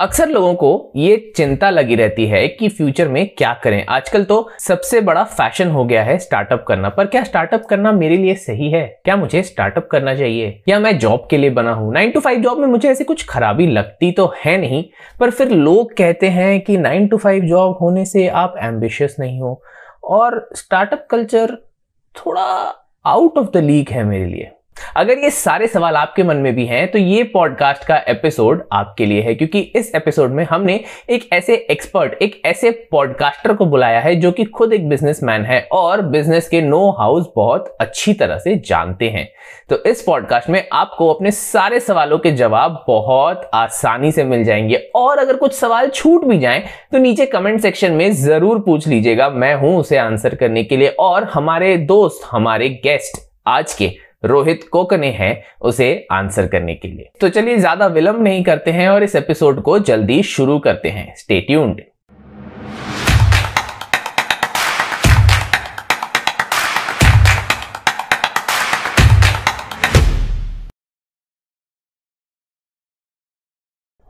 अक्सर लोगों को ये चिंता लगी रहती है कि फ्यूचर में क्या करें। आजकल तो सबसे बड़ा फ़ैशन हो गया है स्टार्टअप करना। पर क्या स्टार्टअप करना मेरे लिए सही है? क्या मुझे स्टार्टअप करना चाहिए? या मैं जॉब के लिए बना हूँ? नाइन टू फाइव जॉब में मुझे ऐसी कुछ खराबी लगती तो है नहीं, पर फिर लोग कहते हैं कि नाइन टू फाइव जॉब होने से आप एम्बिशियस नहीं हो। और स्टार्टअप कल्चर थोड़ा आउट ऑफ़ द लीग है मेरे लिए। अगर ये सारे सवाल आपके मन में भी हैं तो ये पॉडकास्ट का एपिसोड आपके लिए है, क्योंकि इस एपिसोड में हमने एक ऐसे एक्सपर्ट एक ऐसे पॉडकास्टर को बुलाया है, जो कि खुद एक बिजनेसमैन है और बिज़नेस के नो हाउस बहुत अच्छी तरह से जानते हैं। तो इस पॉडकास्ट में आपको अपने सारे सवालों के जवाब बहुत आसानी से मिल जाएँगे। और अगर कुछ सवाल छूट भी जाए तो नीचे कमेंट सेक्शन में ज़रूर पूछ लीजिएगा, मैं हूँ उसे आंसर करने के लिए। और हमारे दोस्त, हमारे गेस्ट आज के रोहित कोकने हैं उसे आंसर करने के लिए। तो चलिए ज़्यादा विलंब नहीं करते हैं और इस एपिसोड को जल्दी शुरू करते हैं। स्टे ट्यून्ड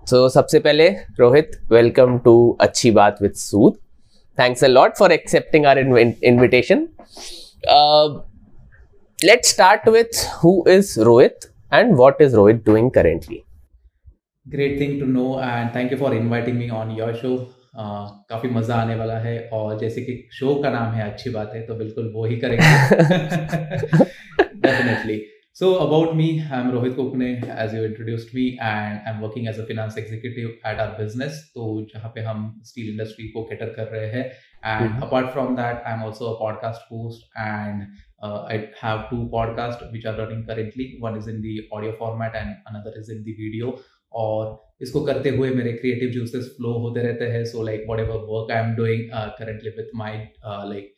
सो so, सबसे पहले Rohit welcome to Achhi Baat with Sood thanks a lot for accepting our invitation let's start with who is Rohit and what is Rohit doing currently. Great thing to know, and thank you for inviting me on your show. Uh, काफ़ी मज़ा आने वाला है और जैसे कि show का नाम है अच्छी बात है तो बिल्कुल वो ही करेंगे definitely so about me I am Rohit Kokne as you introduced me and I am working as a finance executive at our business तो जहाँ पे हम स्टील इंडस्ट्री को कैटर कर रहे हैं and apart from that I am also podcast host and uh, I have two podcasts which are running currently. One is in the audio format and another is in the video. और इसको करते हुए मेरे creative juices flow होते रहते हैं. So like whatever work I am doing currently with my like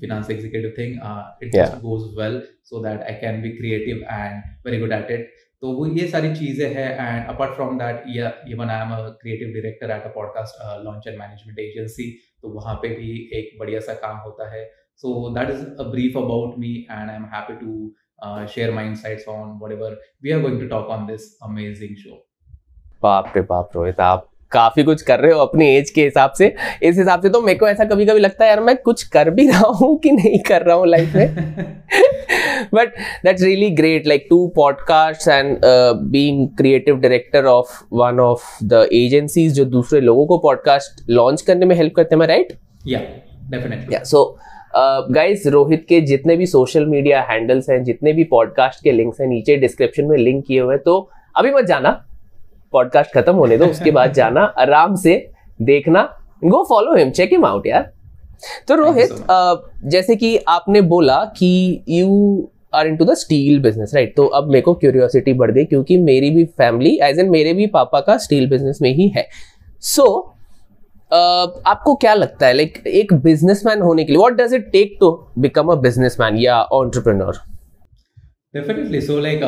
finance executive thing it goes well so that I can be creative and very good at it तो वो ये सारी चीज़ें हैं and apart from that ये I am creative director at a podcast launch and management agency तो वहाँ पे भी एक बढ़िया सा काम होता है. So that is a brief about me, and I'm happy to uh, share my insights on whatever we are going to talk on this amazing show. बाप रे बाप रोहित आप काफ़ी कुछ कर रहे हो अपनी एज के हिसाब से। इस हिसाब से तो मेरे को ऐसा कभी कभी लगता है यार मैं कुछ कर भी रहा हूँ कि नहीं कर रहा हूँ लाइफ में। But that's really great like to podcast and being creative director of one of the agencies जो दूसरे लोगों को पॉडकास्ट लॉन्च करने में हेल्प करते हैं राइट या definitely so guys uh, Rohit के जितने भी सोशल मीडिया हैंडल्स हैं जितने भी पॉडकास्ट के लिंक्स हैं नीचे डिस्क्रिप्शन में लिंक किए हुए हैं तो अभी मत जाना। पॉडकास्ट खत्म होने दो उसके बाद जाना आराम से देखना। Go follow him check him out यार। तो रोहित so uh, जैसे कि आपने बोला कि you are into the steel business right तो अब मेरे को क्यूरियोसिटी बढ़ गई क्योंकि मेरी भी फैमिली एज एन मेरे भी पापा का स्टील बिज़नेस में ही है। सो so, आपको क्या लगता है लाइक like, एक बिजनेसमैन होने के लिए what does it take to become a businessman या entrepreneur definitely so like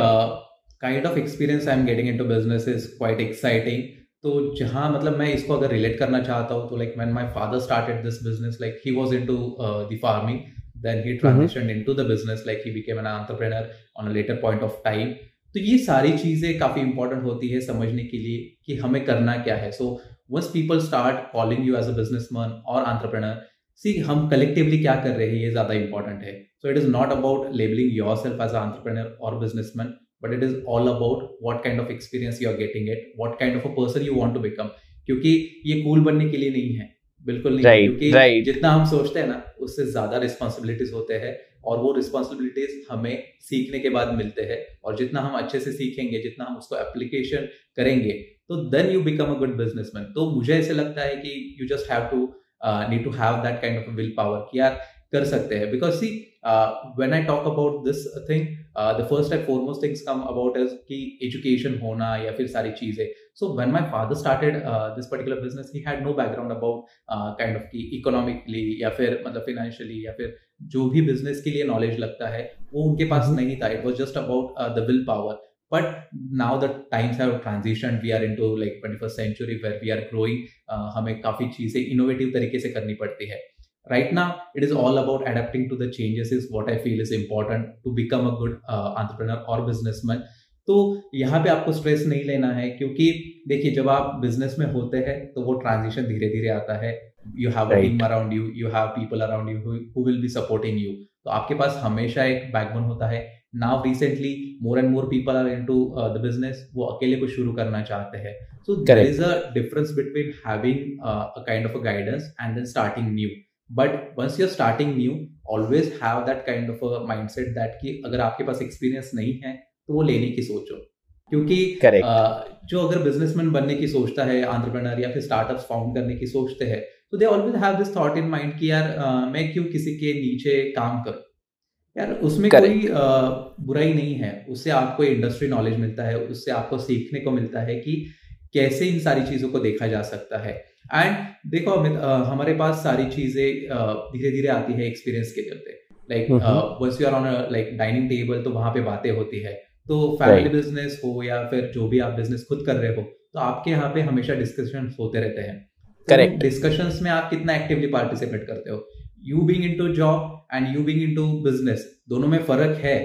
kind of experience I am getting into business is quite exciting तो जहाँ मतलब मैं इसको अगर रिलेट करना चाहता हूँ तो like when my father started this business like he was into the farming then he transitioned into the business like he became an entrepreneur on a later point of time तो ये सारी चीज़ें काफ़ी important होती है समझने के लिए कि हमें करना क्या है. So so, once people start calling you as a businessman और एंटरप्रेनर सी हम कलेक्टिवली क्या कर रहे हैं ये ज़्यादा इंपॉर्टेंट है। So it is not about labelling yourself as entrepreneur और businessman but it is all about what kind of experience you are getting it what kind of a person you want to become क्योंकि ये cool बनने के लिए नहीं है। बिल्कुल नहीं right, क्योंकि right. जितना हम सोचते हैं ना उससे ज़्यादा रिस्पॉन्सिबिलिटीज होते हैं। और वो रिस्पॉन्सिबिलिटीज हमें सीखने के बाद मिलते हैं और जितना हम अच्छे से सीखेंगे, जितना हम उसको एप्लीकेशन करेंगे तो then you become a good businessman तो मुझे ऐसे लगता है कि you just have to need to have that kind of willpower कि यार कर सकते हैं। Because see when I talk about this thing the first and foremost things come about is कि एजुकेशन होना या फिर सारी चीज़ें। So when my father started this particular business he had no background about kind of की economically या फिर मतलब फाइनेंशियली या फिर जो भी बिज़नेस के लिए नॉलेज लगता है वो उनके पास mm-hmm. नहीं था it was just about the willpower but now the times have transitioned we are into like 21st century where we are growing uh, हमें काफ़ी चीज़ें इनोवेटिव तरीके से करनी पड़ती है right now it is all about adapting to the changes is what i feel is important to become a good uh, entrepreneur or businessman तो यहाँ पे आपको स्ट्रेस नहीं लेना है क्योंकि देखिए जब आप बिज़नेस में होते हैं तो वो ट्रांजिशन धीरे धीरे आता है। You have team around you you have people around you who will be supporting you तो आपके पास हमेशा एक बैकबोन होता है। Now recently more and more people are into the business वो अकेले कुछ शुरू करना चाहते हैं। So there is a difference between having a kind of a guidance and then starting new but once you are starting new always have that kind of a mindset that कि अगर आपके पास एक्सपीरियंस नहीं है तो वो लेने की सोचो। क्योंकि uh, जो अगर बिजनेसमैन बनने की सोचता है आंट्रप्रनर या फिर स्टार्टअप्स फाउंड करने की सोचते हैं तो they always have this thought in mind कि यार uh, मैं क्यों किसी के नीचे काम करूँ? यार उसमें Correct. कोई uh, बुराई नहीं है। उससे आपको इंडस्ट्री नॉलेज मिलता है उससे आपको सीखने को मिलता है कि कैसे इन सारी चीज़ों को देखा जा सकता है। एंड देखो अमित हमारे पास सारी चीज़ें धीरे धीरे आती है एक्सपीरियंस के चलते। Like once you are on like dining table तो वहाँ पे बातें होती है। तो फैमिली बिज़नेस हो या फिर जो भी आप बिज़नेस खुद कर रहे हो तो आपके यहाँ पे हमेशा डिस्कशन होते रहते हैं। करेक्ट तो डिस्कशंस में आप कितना एक्टिवली पार्टिसिपेट करते हो? You being into job and you being into business दोनों में फ़र्क है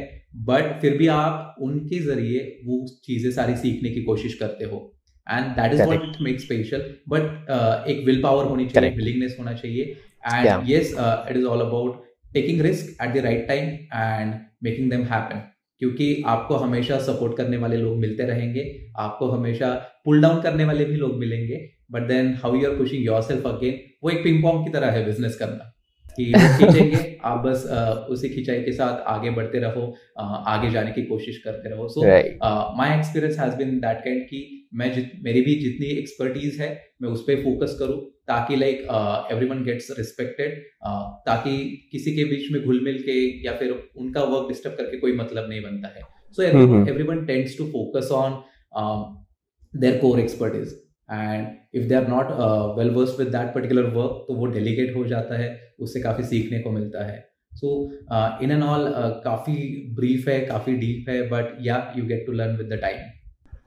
बट फिर भी आप उनके ज़रिए वो चीज़ें सारी सीखने की कोशिश करते हो। And that is what make special but एक विल पावर होनी चाहिए विलिंगनेस होना चाहिए। And yes it is all about taking risk at the right time and making them happen क्योंकि आपको हमेशा सपोर्ट करने वाले लोग मिलते रहेंगे आपको हमेशा पुल डाउन करने वाले भी लोग मिलेंगे but then how you are pushing yourself again वो एक पिंग पॉन्ग की तरह है बिज़नेस करना। कि खींचेंगे आप बस उसी खिंचाई के साथ आगे बढ़ते रहो आगे जाने की कोशिश करते रहो। So my experience has been that kind कि मैं जित मेरी भी जितनी एक्सपर्टीज है मैं उस पर फोकस करूँ ताकि like everyone gets respected ताकि किसी के बीच में घुल मिल के या फिर उनका वर्क डिस्टर्ब करके कोई मतलब नहीं बनता है। So everyone tends to focus on their core expertise and if they are not well versed with that particular work तो वो डेलीगेट हो जाता है उससे काफ़ी सीखने को मिलता है। सो इन एंड ऑल काफ़ी ब्रीफ है काफ़ी डीप है but yeah you get to learn with the time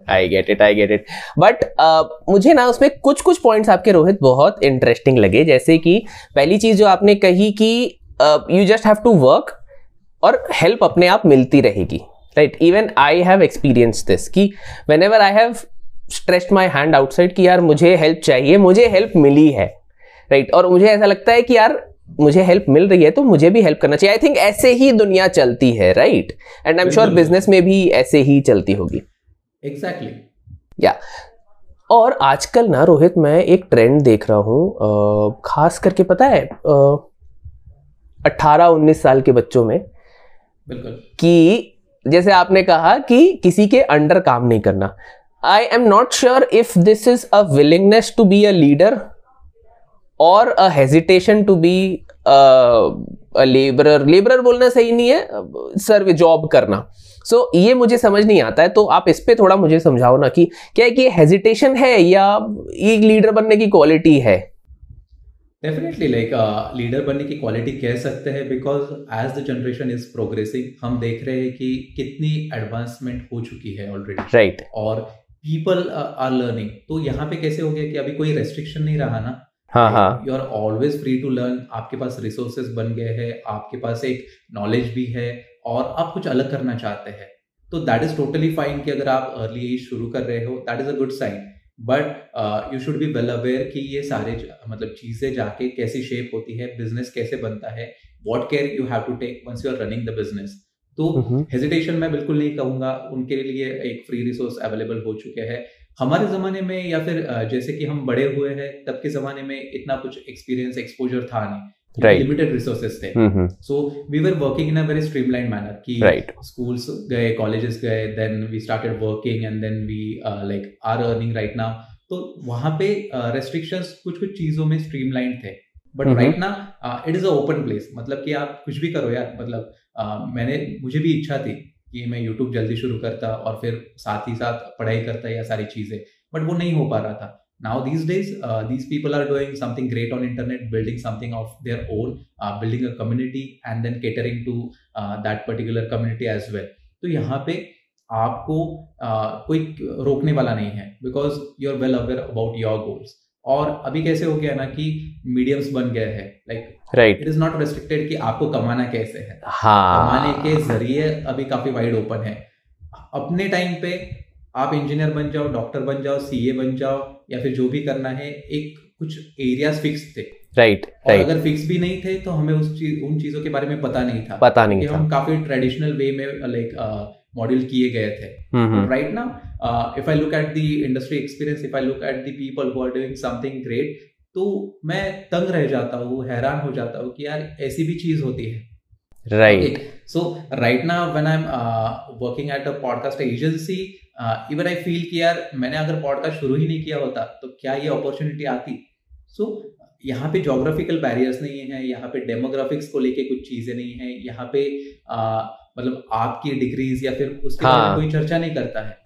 I get it I get it but मुझे ना उसमें कुछ कुछ पॉइंट्स आपके रोहित बहुत इंटरेस्टिंग लगे। जैसे कि पहली चीज़ जो आपने कही कि you just have to work और हेल्प अपने आप मिलती रहेगी। Right even I have experience this that whenever I have stressed my hand outside कि यार मुझे हेल्प चाहिए मुझे हेल्प मिली है। Right right? और मुझे ऐसा लगता है कि यार मुझे हेल्प मिल रही है तो मुझे भी हेल्प करना चाहिए। आई थिंक ऐसे ही दुनिया चलती है right and I am sure business में भी ऐसे ही चलती होगी। Exactly exactly. या और आजकल ना रोहित मैं एक ट्रेंड देख रहा हूँ खास करके पता है अट्ठारह उन्नीस साल के बच्चों में बिल्कुल। कि जैसे आपने कहा कि किसी के अंडर काम नहीं करना। I am not sure if this is a willingness to be a leader और a hesitation to be labourer labourer बोलना सही नहीं है सर्व जॉब करना। सो so, ये मुझे समझ नहीं आता है तो आप इस पर थोड़ा मुझे समझाओ ना कि क्या है कि हेजिटेशन है या ये लीडर बनने की क्वालिटी है? डेफिनेटली लाइक लीडर बनने की क्वालिटी कह सकते हैं because as the generation is progressing हम देख रहे हैं कि कितनी एडवांसमेंट हो चुकी है ऑलरेडी राइट right. और पीपल आर लर्निंग तो यहाँ पे कैसे हो गया कि अभी कोई रेस्ट्रिक्शन नहीं रहा ना? हाँ हाँ। You are always free to learn आपके पास रिसोर्सेज बन गए हैं। आपके पास एक नॉलेज भी है। और आप कुछ अलग करना चाहते हैं तो दैट इज़ टोटली फाइन कि अगर आप अर्ली एज शुरू कर रहे हो that is a good sign but you should be well aware कि ये सारे मतलब चीज़ें जाके कैसी शेप होती है बिज़नेस कैसे बनता है what care you have to take once you are running the business तो हेजिटेशन मैं बिल्कुल नहीं कहूँगा उनके लिए एक फ्री रिसोर्स अवेलेबल हो चुके हैं। हमारे जमाने में या फिर जैसे कि हम बड़े हुए हैं तब के जमाने में इतना कुछ एक्सपीरियंस एक्सपोजर था नहीं। लिमिटेड रिसोर्सेज थे। So we were working in a very streamline manner कि स्कूल्स गए कॉलेजेस गए then we started working and then we like are earning right now तो वहाँ पे रेस्ट्रिक्शंस uh, कुछ कुछ चीज़ों में स्ट्रीमलाइन थे। बट राइट ना it is a open place मतलब कि आप कुछ भी करो यार। मतलब uh, मैंने मुझे भी इच्छा थी कि मैं यूट्यूब जल्दी शुरू करता और फिर साथ ही साथ पढ़ाई करता या सारी चीज़ें। बट वो नहीं हो पा रहा था। Now these days uh, these people are doing something great on internet building something of their own uh, building a community and then catering to uh, that particular community as well तो यहाँ पे आपको uh, कोई रोकने वाला नहीं है because you are well aware about your goals और अभी कैसे हो गया ना कि मीडियम्स बन गए हैं like right it is not restricted कि आपको कमाना कैसे है हाँ. कमाने के ज़रिए अभी काफ़ी वाइड ओपन है अपने टाइम पे आप इंजीनियर बन जाओ डॉक्टर बन जाओ सीए बन जाओ या फिर जो भी करना है एक कुछ एरियाज़ फिक्स थे। राइट और राइट अगर फिक्स भी नहीं थे तो हमें उस चीज़ उन चीज़ों के बारे में पता नहीं था। पता नहीं था। हम काफ़ी ट्रेडिशनल वे में लाइक मॉडल किए गए थे। राइट ना if I look at i industry experience if I look at the people who are doing something great तो मैं तंग रह जाता हूँ हैरान हो जाता हूँ कि यार ऐसी भी चीज़ होती है। Right so right now when i'm uh, working at a podcast agency uh, even i feel कि यार मैंने अगर पॉडकास्ट शुरू ही नहीं किया होता तो क्या ये अपॉर्चुनिटी आती? सो so, यहाँ पे जोग्राफिकल बैरियर्स नहीं है यहाँ पे डेमोग्राफिक्स को लेके कुछ चीज़ें नहीं है यहाँ पे uh, मतलब आपकी डिग्रीज या फिर उसके हाँ। कोई चर्चा नहीं करता है।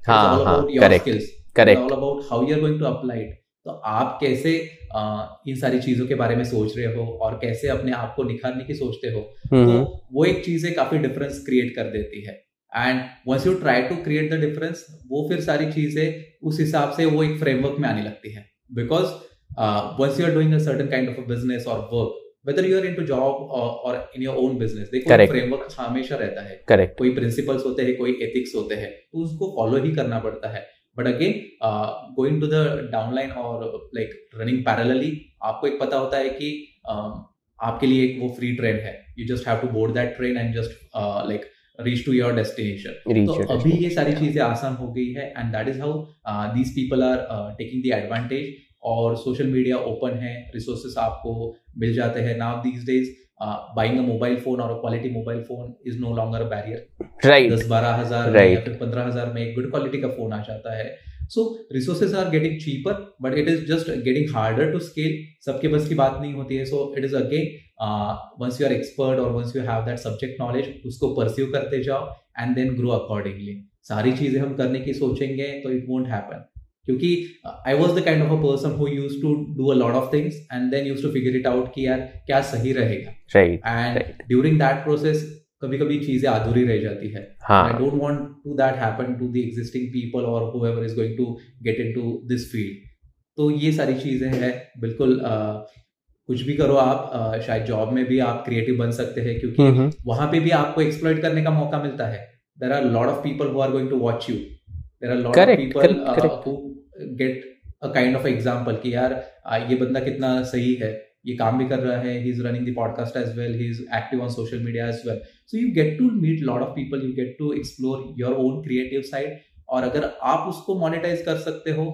Correct how you are going to apply it तो आप कैसे uh, इन सारी चीज़ों के बारे में सोच रहे हो और कैसे अपने आप को निखारने की सोचते हो? तो वो एक चीज़ है काफ़ी डिफरेंस क्रिएट कर देती है। And once you try to create the difference वो फिर सारी चीज़ें उस हिसाब से वो एक फ्रेमवर्क में आने लगती है। Because once you are doing a certain kind of a business और work whether you are into job और इन योर ओन बिज़नेस देखो Correct. फ्रेमवर्क हमेशा रहता है। करेक्ट कोई प्रिंसिपल्स होते हैं कोई एथिक्स होते हैं तो उसको फॉलो ही करना पड़ता है। But again going to the downline और लाइक रनिंग पैरेलली आपको एक पता होता है कि um, आपके लिए एक वो फ्री ट्रेन है। You just have to board that train and just like reach to your destination तो अभी ये सारी चीज़ें आसान हो गई है and that is how these people are taking the advantage और सोशल मीडिया ओपन है रिसोर्सेस आपको मिल जाते हैं now these days buying a mobile phone और quality mobile phone is no longer barrier right दस बारह हज़ार में Right. या फिर पंद्रह हज़ार में एक गुड क्वालिटी का फ़ोन आ जाता है। So resources are getting cheaper but it is just getting harder to scale सबके बस की बात नहीं होती है। So it is again once you are expert और once you have that subject knowledge उसको परस्यू करते जाओ एंड देन ग्रो अकॉर्डिंगली सारी चीज़ें हम करने की सोचेंगे तो इट वोंट हैपन क्योंकि I was the kind of a person who use to do a lot of things and then use to figure it out कि यार क्या सही रहेगा। एंड ड्यूरिंग दैट प्रोसेस कभी कभी चीज़ें अधूरी रह जाती है। I हाँ don't want to that happen to the existing people or whoever is going to get into this field. तो ये सारी चीज़ें हैं। बिल्कुल अ, कुछ भी करो आप अ, शायद जॉब में भी आप क्रिएटिव बन सकते हैं क्योंकि हम्म, वहाँ पे भी आपको एक्सप्लॉइट करने का मौका मिलता है। There are lot of people who are going to watch you there are lot of Correct, people correct, correct. Who get a kind of example कि यार ये बंदा कितना सही है। ये काम भी कर रहा है। He is running the podcast as well he is active on social media as well so you get to meet lot of people you get to explore your own creative side और अगर आप उसको monetise कर सकते हो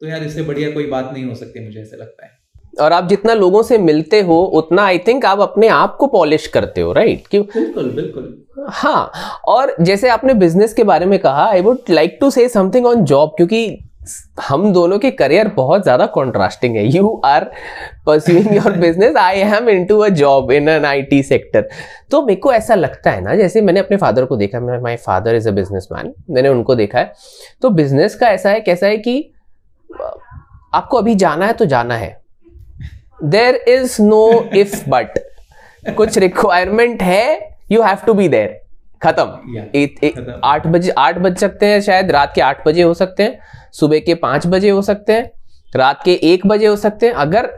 तो यार इससे बढ़िया कोई बात नहीं हो सकती मुझे ऐसा लगता है। और आप जितना लोगों से मिलते हो उतना आई थिंक आप अपने आप को पॉलिश करते हो राइट right? क्यों? बिल्कुल बिल्कुल। हाँ और जैसे आपने बिज़नेस के बारे में कहा I would like to say something on job क्योंकि हम दोनों के करियर बहुत ज़्यादा कॉन्ट्रास्टिंग है। You are pursuing your business I am into a job in an I T sector तो मेरे को ऐसा लगता है ना जैसे मैंने अपने फादर को देखा मैं my father is a business मैंने उनको देखा है। तो बिज़नेस का ऐसा है कैसा है कि आपको अभी जाना है तो जाना है। There is no if but कुछ रिक्वायरमेंट है you have to be there खत्म। आठ बजे आठ बज सकते हैं शायद रात के आठ बजे हो सकते हैं सुबह के पाँच बजे हो सकते हैं रात के एक बजे हो सकते हैं। अगर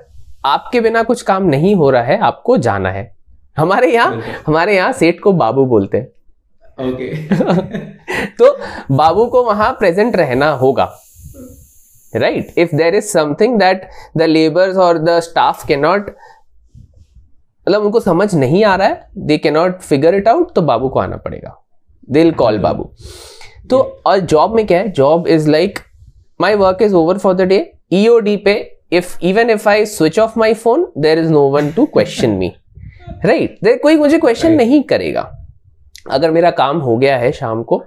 आपके बिना कुछ काम नहीं हो रहा है आपको जाना है। हमारे यहाँ। हमारे यहाँ सेठ को बाबू बोलते हैं। Okay okay. तो बाबू को वहाँ प्रेजेंट रहना होगा। Right if there is something that the labours और द स्टाफ के नॉट मतलब उनको समझ नहीं आ रहा है दे के नॉट फिगर इट आउट तो बाबू को आना पड़ेगा। दिल कॉल बाबू। तो और जॉब में क्या है? Job is like my work is over for the day EOD पे if even if I switch off my phone there is no one to question me right there कोई मुझे क्वेश्चन Right. नहीं करेगा। अगर मेरा काम हो गया है शाम को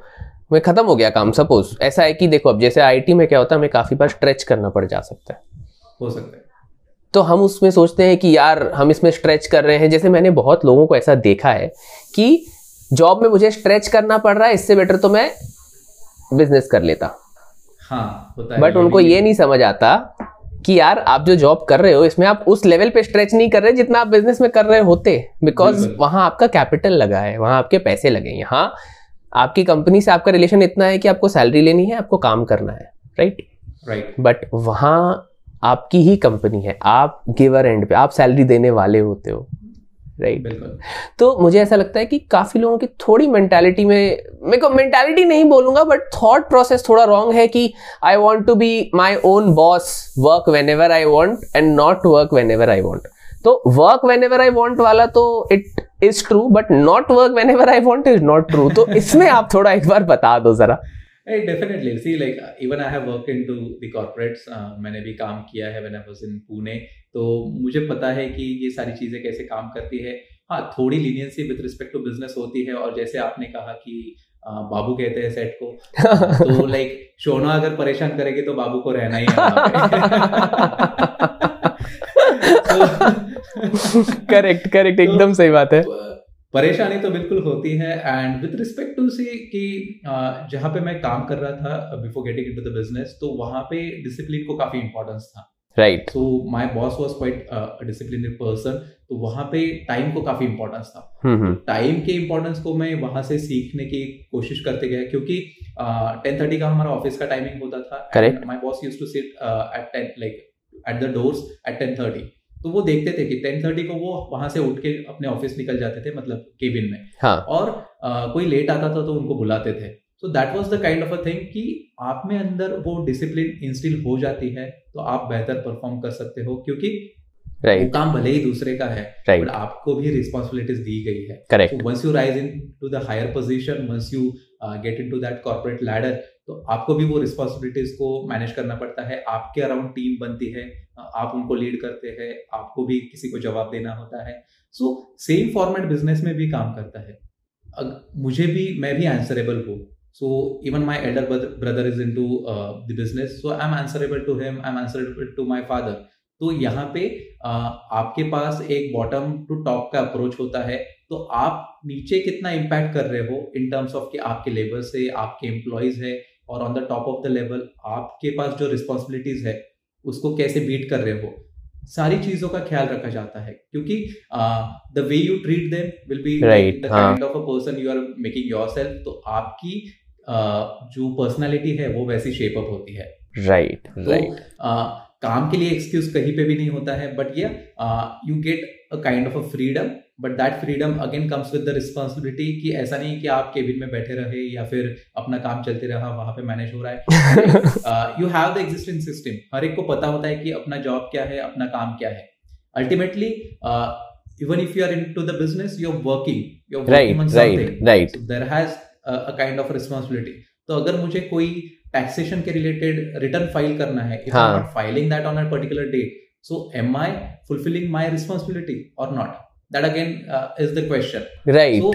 मैं खत्म हो गया काम सपोज़ ऐसा है कि देखो अब जैसे आईटी में क्या होता है हमें काफ़ी बार स्ट्रेच करना पड़ जा सकता है। हो सकता है। तो हम उसमें सोचते हैं कि यार हम इसमें स्ट्रेच कर रहे हैं। जैसे मैंने बहुत लोगों को ऐसा देखा है कि जॉब में मुझे स्ट्रेच करना पड़ रहा है इससे बेटर तो मैं बिज़नेस कर लेता। हाँ बट उनको ये नहीं समझ आता कि यार आप जो जॉब कर रहे हो इसमें आप उस लेवल पे स्ट्रेच नहीं कर रहे जितना आप बिज़नेस में कर रहे होते। बिकॉज़ वहाँ आपका कैपिटल लगा है वहाँ आपके पैसे लगे हैं। यहाँ आपकी कंपनी से आपका रिलेशन इतना है कि आपको सैलरी लेनी है आपको काम करना है राइट राइट बट वहाँ आपकी ही कंपनी है आप गिवर एंड पे आप सैलरी देने वाले होते हो राइट बिल्कुल। तो मुझे ऐसा लगता है कि काफ़ी लोगों की थोड़ी मेंटालिटी में मेरे को मेंटालिटी नहीं बोलूँगा बट थॉट प्रोसेस थोड़ा रॉन्ग है कि I want to be my own boss work whenever I want and not work whenever I want तो work whenever I want वाला तो it is true but not work whenever I want is not true तो इसमें आप थोड़ा एक बार बता दो जरा Hey, definitely. See, like even I have worked into the corporates. Uh, मैंने भी काम किया है when I was in Pune तो मुझे पता है कि ये सारी चीज़ें कैसे काम करती है हाँ थोड़ी leniency with respect to business होती है और जैसे आपने कहा कि बाबू कहते हैं सेट को तो लाइक शोना अगर परेशान करेगी तो बाबू को रहना है करेक्ट करेक्ट एकदम सही बात है। परेशानी तो बिल्कुल होती है and with respect to see कि जहाँ पे मैं काम कर रहा था before getting into the business तो वहाँ पे डिसिप्लिन को काफ़ी इंपॉर्टेंस था। Right so my boss was quite discipline person तो वहाँ पे टाइम को काफ़ी इंपॉर्टेंस था। Time hmm, hmm. के इंपॉर्टेंस को मैं वहाँ से सीखने की कोशिश करते गया क्योंकि टेन uh, थर्टी का हमारा ऑफ़िस का टाइमिंग होता था। My boss use to sit at ten like at the doors at ten thirty तो वो देखते थे कि टेन थर्टी को वो वहाँ से उठ के अपने ऑफ़िस निकल जाते थे मतलब केबिन में हाँ. और आ, कोई लेट आता था तो उनको बुलाते थे so that was the kind of a thing कि आप में अंदर वो डिसिप्लिन इंस्टिल हो जाती है तो आप बेहतर परफॉर्म कर सकते हो क्योंकि right. वो काम भले ही दूसरे का है बट right. आपको भी रिस्पॉन्सिबिलिटीज दी गई है correct once you rise into the higher position once you get into that corporate ladder तो आपको भी वो रिस्पॉन्सिबिलिटीज को मैनेज करना पड़ता है। आपके अराउंड टीम बनती है आप उनको लीड करते हैं आपको भी किसी को जवाब देना होता है। सो सेम फॉर्मेट बिज़नेस में भी काम करता है। मुझे भी मैं भी आंसरेबल हूँ। My elder brother is into the business so I am answerable to him I am answerable to my father तो यहाँ पे uh, आपके पास एक बॉटम टू टॉप का अप्रोच होता है। तो आप नीचे कितना इम्पैक्ट कर रहे हो इन टर्म्स ऑफ़ कि आपके लेबर से आपके एम्प्लॉयज़ है और on the top of the level आपके पास जो रिस्पॉन्सिबिलिटीज है उसको कैसे बीट कर रहे हो? सारी चीज़ों का ख्याल रखा जाता है क्योंकि the way you treat them will be the kind of a person you are making yourself तो आपकी uh, जो पर्सनैलिटी है वो वैसी शेप अप होती है। Right right, right right. uh, काम के लिए एक्सक्यूज कहीं पे भी नहीं होता है बट ये you get a kind of a freedom but that freedom again comes with the responsibility कि ऐसा नहीं कि आप केबिन में बैठे रहे या फिर अपना काम चलते रहा वहाँ पे मैनेज हो रहा है। You have the existing system हर एक को पता होता है कि अपना जॉब क्या है अपना काम क्या है। Ultimately even if you are into the business you are working you right there has a kind of responsibility तो अगर मुझे कोई टैक्सेशन के रिलेटेड रिटर्न फ़ाइल करना है if I not filing that on a particular date so am I fulfilling my responsibility और not that again uh, is the question right so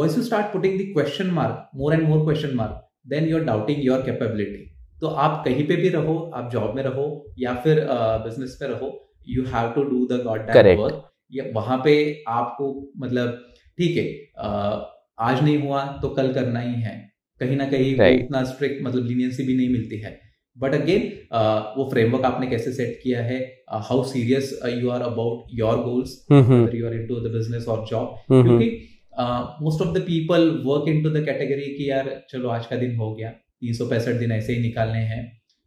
once you start putting the question mark more and more question mark then you're doubting your capability तो आप कहीं पे भी रहो आप job में रहो या फिर बिज़नेस uh, में रहो you have to do the good work वहाँ पे आपको मतलब ठीक है uh, आज नहीं हुआ तो कल करना ही है कहीं ना कहीं right. उतना स्ट्रिक्ट मतलब लीनियंसी भी नहीं मिलती है बट अगेन uh, वो फ्रेमवर्क आपने कैसे सेट किया है? How serious you are about your goals you are into the business और जॉब क्योंकि most of the people work into the category कि यार चलो आज का दिन हो गया तीन सौ पैंसठ दिन ऐसे ही निकालने हैं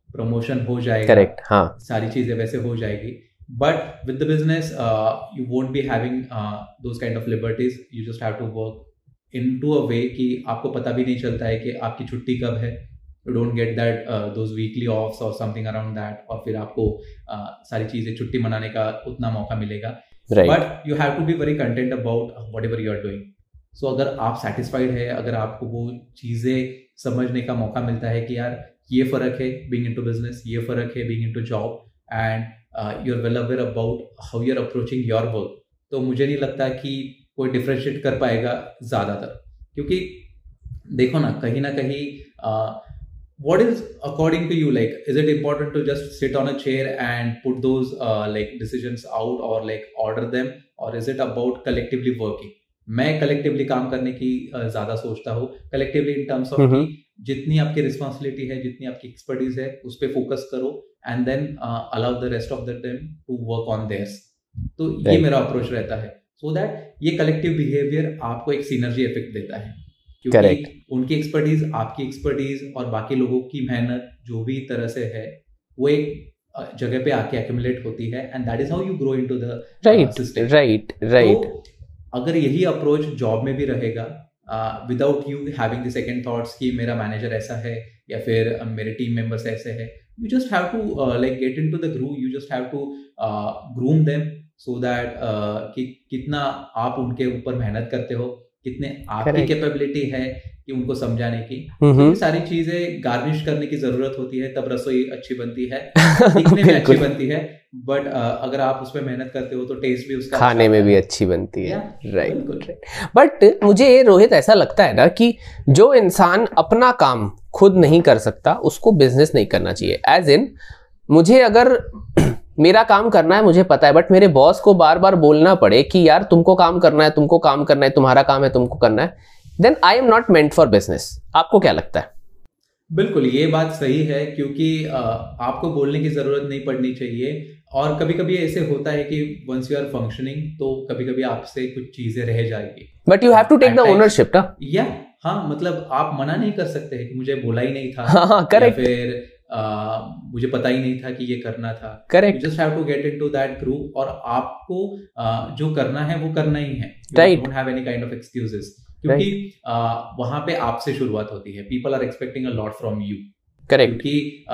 प्रमोशन हो जाएगा करेक्ट हाँ। सारी चीज़ें वैसे हो जाएगी। But with the business you won't be having those kind of liberties you just have to work into a way कि आपको पता भी नहीं चलता है कि आपकी छुट्टी कब है। You don't get that those weekly offs और समथिंग अराउंड दैट और फिर आपको uh, सारी चीज़ें छुट्टी मनाने का उतना मौका मिलेगा। But you have to be very content about whatever you are doing so अगर आप सेटिस्फाइड है अगर आपको वो चीज़ें समझने का मौका मिलता है कि यार ये फ़र्क है बींग इन टू बिज़नेस ये फ़र्क है being into job and you are well aware about how you are approaching your work तो मुझे नहीं लगता कि कोई डिफ्रेंशिएट कर पाएगा ज़्यादातर। क्योंकि देखो ना कहीं ना कहीं uh, what is according to you like is it important to just sit on a chair and put those uh, like decisions out or like order them? Or is it about collectively working? मैं collectively काम करने की uh, ज़्यादा सोचता हूँ। Collectively in terms of जितनी आपकी responsibility है जितनी आपकी एक्सपर्टीज है उस पर फोकस करो and then allow the rest of the time to work on theirs तो ये मेरा अप्रोच रहता है। सो so दैट ये कलेक्टिव बिहेवियर आपको एक सीनर्जी इफ़ेक्ट देता है। क्योंकि उनकी एक्सपर्टीज आपकी एक्सपर्टीज और बाकी लोगों की मेहनत जो भी तरह से है वो एक जगह पे आके एक्यूमुलेट होती है and that is how you grow into the right right right अगर यही अप्रोच जॉब में भी रहेगा without you having the second thoughts कि मेरा मैनेजर ऐसा है या फिर uh, मेरे टीम मेंबर्स ऐसे हैं you just have to like get into the grew you just have to groom them so that कि कितना आप उनके ऊपर मेहनत करते हो कितने आपकी कैपेबिलिटी है कि उनको समझाने की। तो ये सारी चीज़ें गार्निश करने की ज़रूरत होती है तब रसोई अच्छी बनती है दिखने में अच्छी बनती है बट अगर आप उसमें मेहनत करते हो तो टेस्ट भी उसका खाने में भी अच्छी बनती है। राइट बट मुझे रोहित ऐसा लगता है ना कि जो इंसान अपना काम खुद नहीं कर सकता उसको बिज़नेस नहीं करना चाहिए। एज इन मुझे अगर मेरा काम करना है मुझे पता है बट मेरे बॉस को बार बार बोलना पड़े कि यार तुमको काम करना है तुमको काम करना है तुम्हारा काम है तुमको करना है then I am not meant for business आपको क्या लगता है? बिल्कुल ये बात सही है क्योंकि आपको बोलने की ज़रूरत नहीं पड़नी चाहिए और कभी कभी ऐसे होता है कि वंस यू आर फंक्शनिंग तो कभी कभी आपसे कुछ चीज़ें रह जाएगी। But you have to take the ownership ना? या हाँ मतलब आप मना नहीं कर सकते कि मुझे बोला ही नहीं था हाँ, हाँ, करेक्ट फिर आ, मुझे पता ही नहीं था कि ये करना था। Correct just have to get into that group और आपको आ, जो करना है वो करना ही है। Right don't have any kind of excuses क्योंकि वहाँ पे आपसे शुरुआत होती है। People are expecting a lot from you correct क्योंकि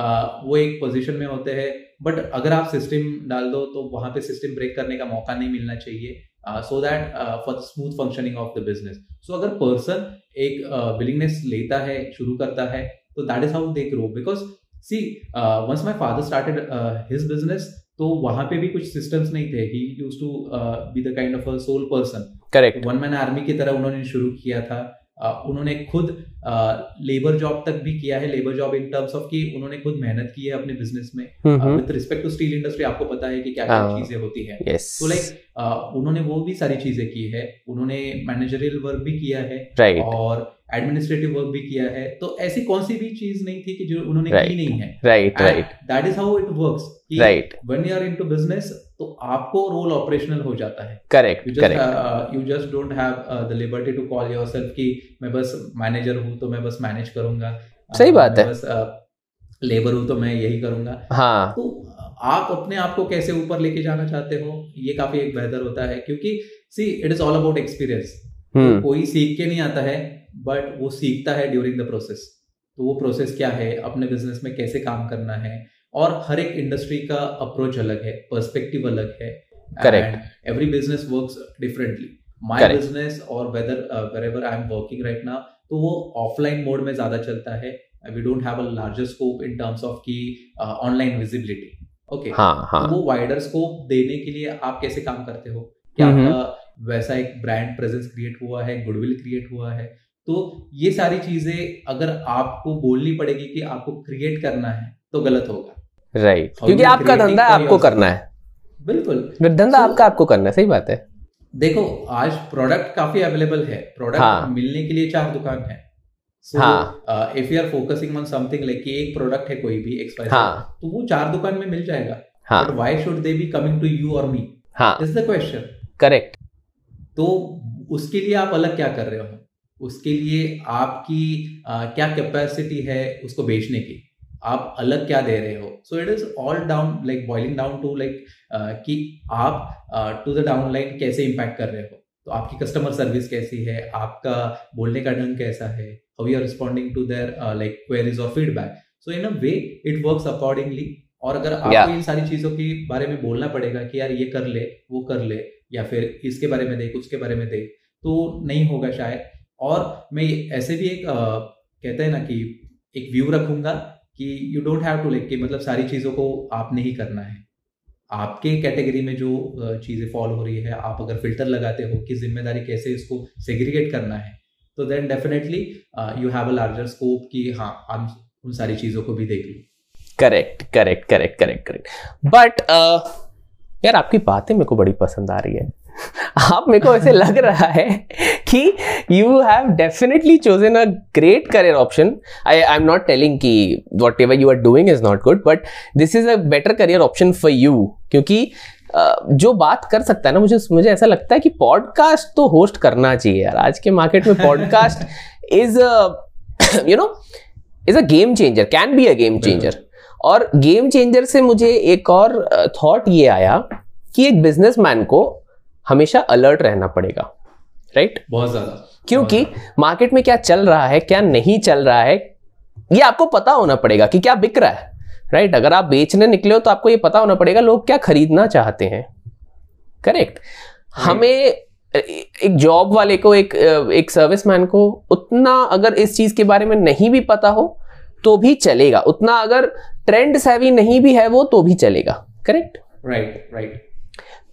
वो एक पोजीशन में होते हैं। बट अगर आप सिस्टम डाल दो तो वहाँ पे सिस्टम ब्रेक करने का मौका नहीं मिलना चाहिए। So that for smooth functioning of the business so अगर पर्सन एक विलिंगनेस uh, लेता है शुरू करता है तो that is how they grow because see once my father started his business तो वहाँ पे भी कुछ सिस्टम्स नहीं थे। He used to be the kind of a sole person correct one man army की तरह उन्होंने शुरू किया था। उन्होंने खुद लेबर जॉब तक भी किया है। Labour job in terms of कि उन्होंने खुद मेहनत की है अपने बिज़नेस में। With respect to steel industry आपको पता है कि क्या क्या हाँ। चीज़ें होती है। तो लाइक उन्होंने वो भी सारी चीज़ें की है। उन्होंने मैनेजरियल वर्क भी किया है। और एडमिनिस्ट्रेटिव वर्क भी किया है। तो ऐसी कौन सी भी चीज़ नहीं थी कि जो उन्होंने right. की नहीं है। Right right that is how it works right when you are into business तो आपको रोल ऑपरेशनल हो जाता है। Correct you just don't have the liberty to call yourself कि मैं बस मैनेजर हूँ तो मैं बस मैनेज करूँगा। सही uh, बात है। बस लेबर uh, हूँ तो मैं यही करूँगा। हाँ। तो आप अपने आप को कैसे ऊपर लेके जाना चाहते हो? ये काफ़ी एक बेहतर होता है क्योंकि see it is all about experience कोई सीख के नहीं आता है बट वो सीखता है ड्यूरिंग द प्रोसेस तो वो प्रोसेस क्या है? अपने बिज़नेस में कैसे काम करना है? और हर एक इंडस्ट्री का अप्रोच अलग है पर्सपेक्टिव अलग है। Correct every business works differently my business और whether wherever I am working right now तो वो ऑफलाइन मोड में ज़्यादा चलता है। We don't have a larger scope in terms of की ऑनलाइन विजिबिलिटी ओके वो वाइडर स्कोप देने के लिए आप कैसे काम करते हो? क्या आपका वैसा एक ब्रांड प्रेजेंस क्रिएट हुआ है? गुडविल क्रिएट हुआ है? तो ये सारी चीज़ें अगर आपको बोलनी पड़ेगी कि आपको क्रिएट करना है तो गलत होगा। Right right. क्योंकि आपका धंधा आपको करना है। बिल्कुल। धंधा so, आपका आपको करना है सही बात है। देखो आज प्रोडक्ट काफ़ी अवेलेबल है। प्रोडक्ट हाँ. मिलने के लिए चार दुकान है। If you are focusing on something like एक प्रोडक्ट है कोई भी एक्सपायर हाँ. तो वो चार दुकान में मिल जाएगा। But why should they be coming to you और me is the question correct तो उसके लिए आप अलग क्या कर रहे हो? उसके लिए आपकी आ, क्या कैपेसिटी है उसको बेचने की? आप अलग क्या दे रहे हो? So it is all down like boiling down to like कि आप टू द डाउन लाइन कैसे इम्पैक्ट कर रहे हो? तो आपकी कस्टमर सर्विस कैसी है? आपका बोलने का ढंग कैसा है? How you are responding to their like queries और feedback so in a way it works accordingly और अगर आपको yeah. इन सारी चीज़ों के बारे में बोलना पड़ेगा कि यार ये कर ले वो कर ले या फिर इसके बारे में देख उसके बारे में देख तो नहीं होगा शायद। और मैं ऐसे भी एक आ, कहते हैं ना कि एक व्यू रखूँगा कि you don't have to like मतलब सारी चीज़ों को आपने ही करना है। आपके कैटेगरी में जो चीज़ें फॉलो हो रही है आप अगर फ़िल्टर लगाते हो कि ज़िम्मेदारी कैसे इसको सेग्रीगेट करना है तो then definitely you have a larger scope कि हाँ आप उन सारी चीज़ों को भी देख लो। Correct correct correct correct correct but यार आपकी बातें मेरे को बड़ी पसंद आ रही है। आप मेरे को ऐसे लग रहा है कि you have definitely chosen a great career option I I am not telling कि whatever you are doing is not good but this is a better career option for you क्योंकि जो बात कर सकता है ना मुझे मुझे ऐसा लगता है कि पॉडकास्ट तो होस्ट करना चाहिए यार. आज के मार्केट में podcast is you know is a game changer can be a game changer और गेम चेंजर से मुझे एक और थॉट ये आया कि एक बिजनेसमैन को हमेशा अलर्ट रहना पड़ेगा राइट बहुत ज़्यादा। क्योंकि मार्केट में क्या चल रहा है क्या नहीं चल रहा है ये आपको पता होना पड़ेगा कि क्या बिक रहा है राइट अगर आप बेचने निकले हो तो आपको ये पता होना पड़ेगा लोग क्या खरीदना चाहते हैं। करेक्ट हमें एक जॉब वाले को एक एक सर्विसमैन को उतना अगर इस चीज़ के बारे में नहीं भी पता हो तो भी चलेगा। उतना अगर ट्रेंड सेवी नहीं भी है वो तो भी चलेगा। करेक्ट राइट राइट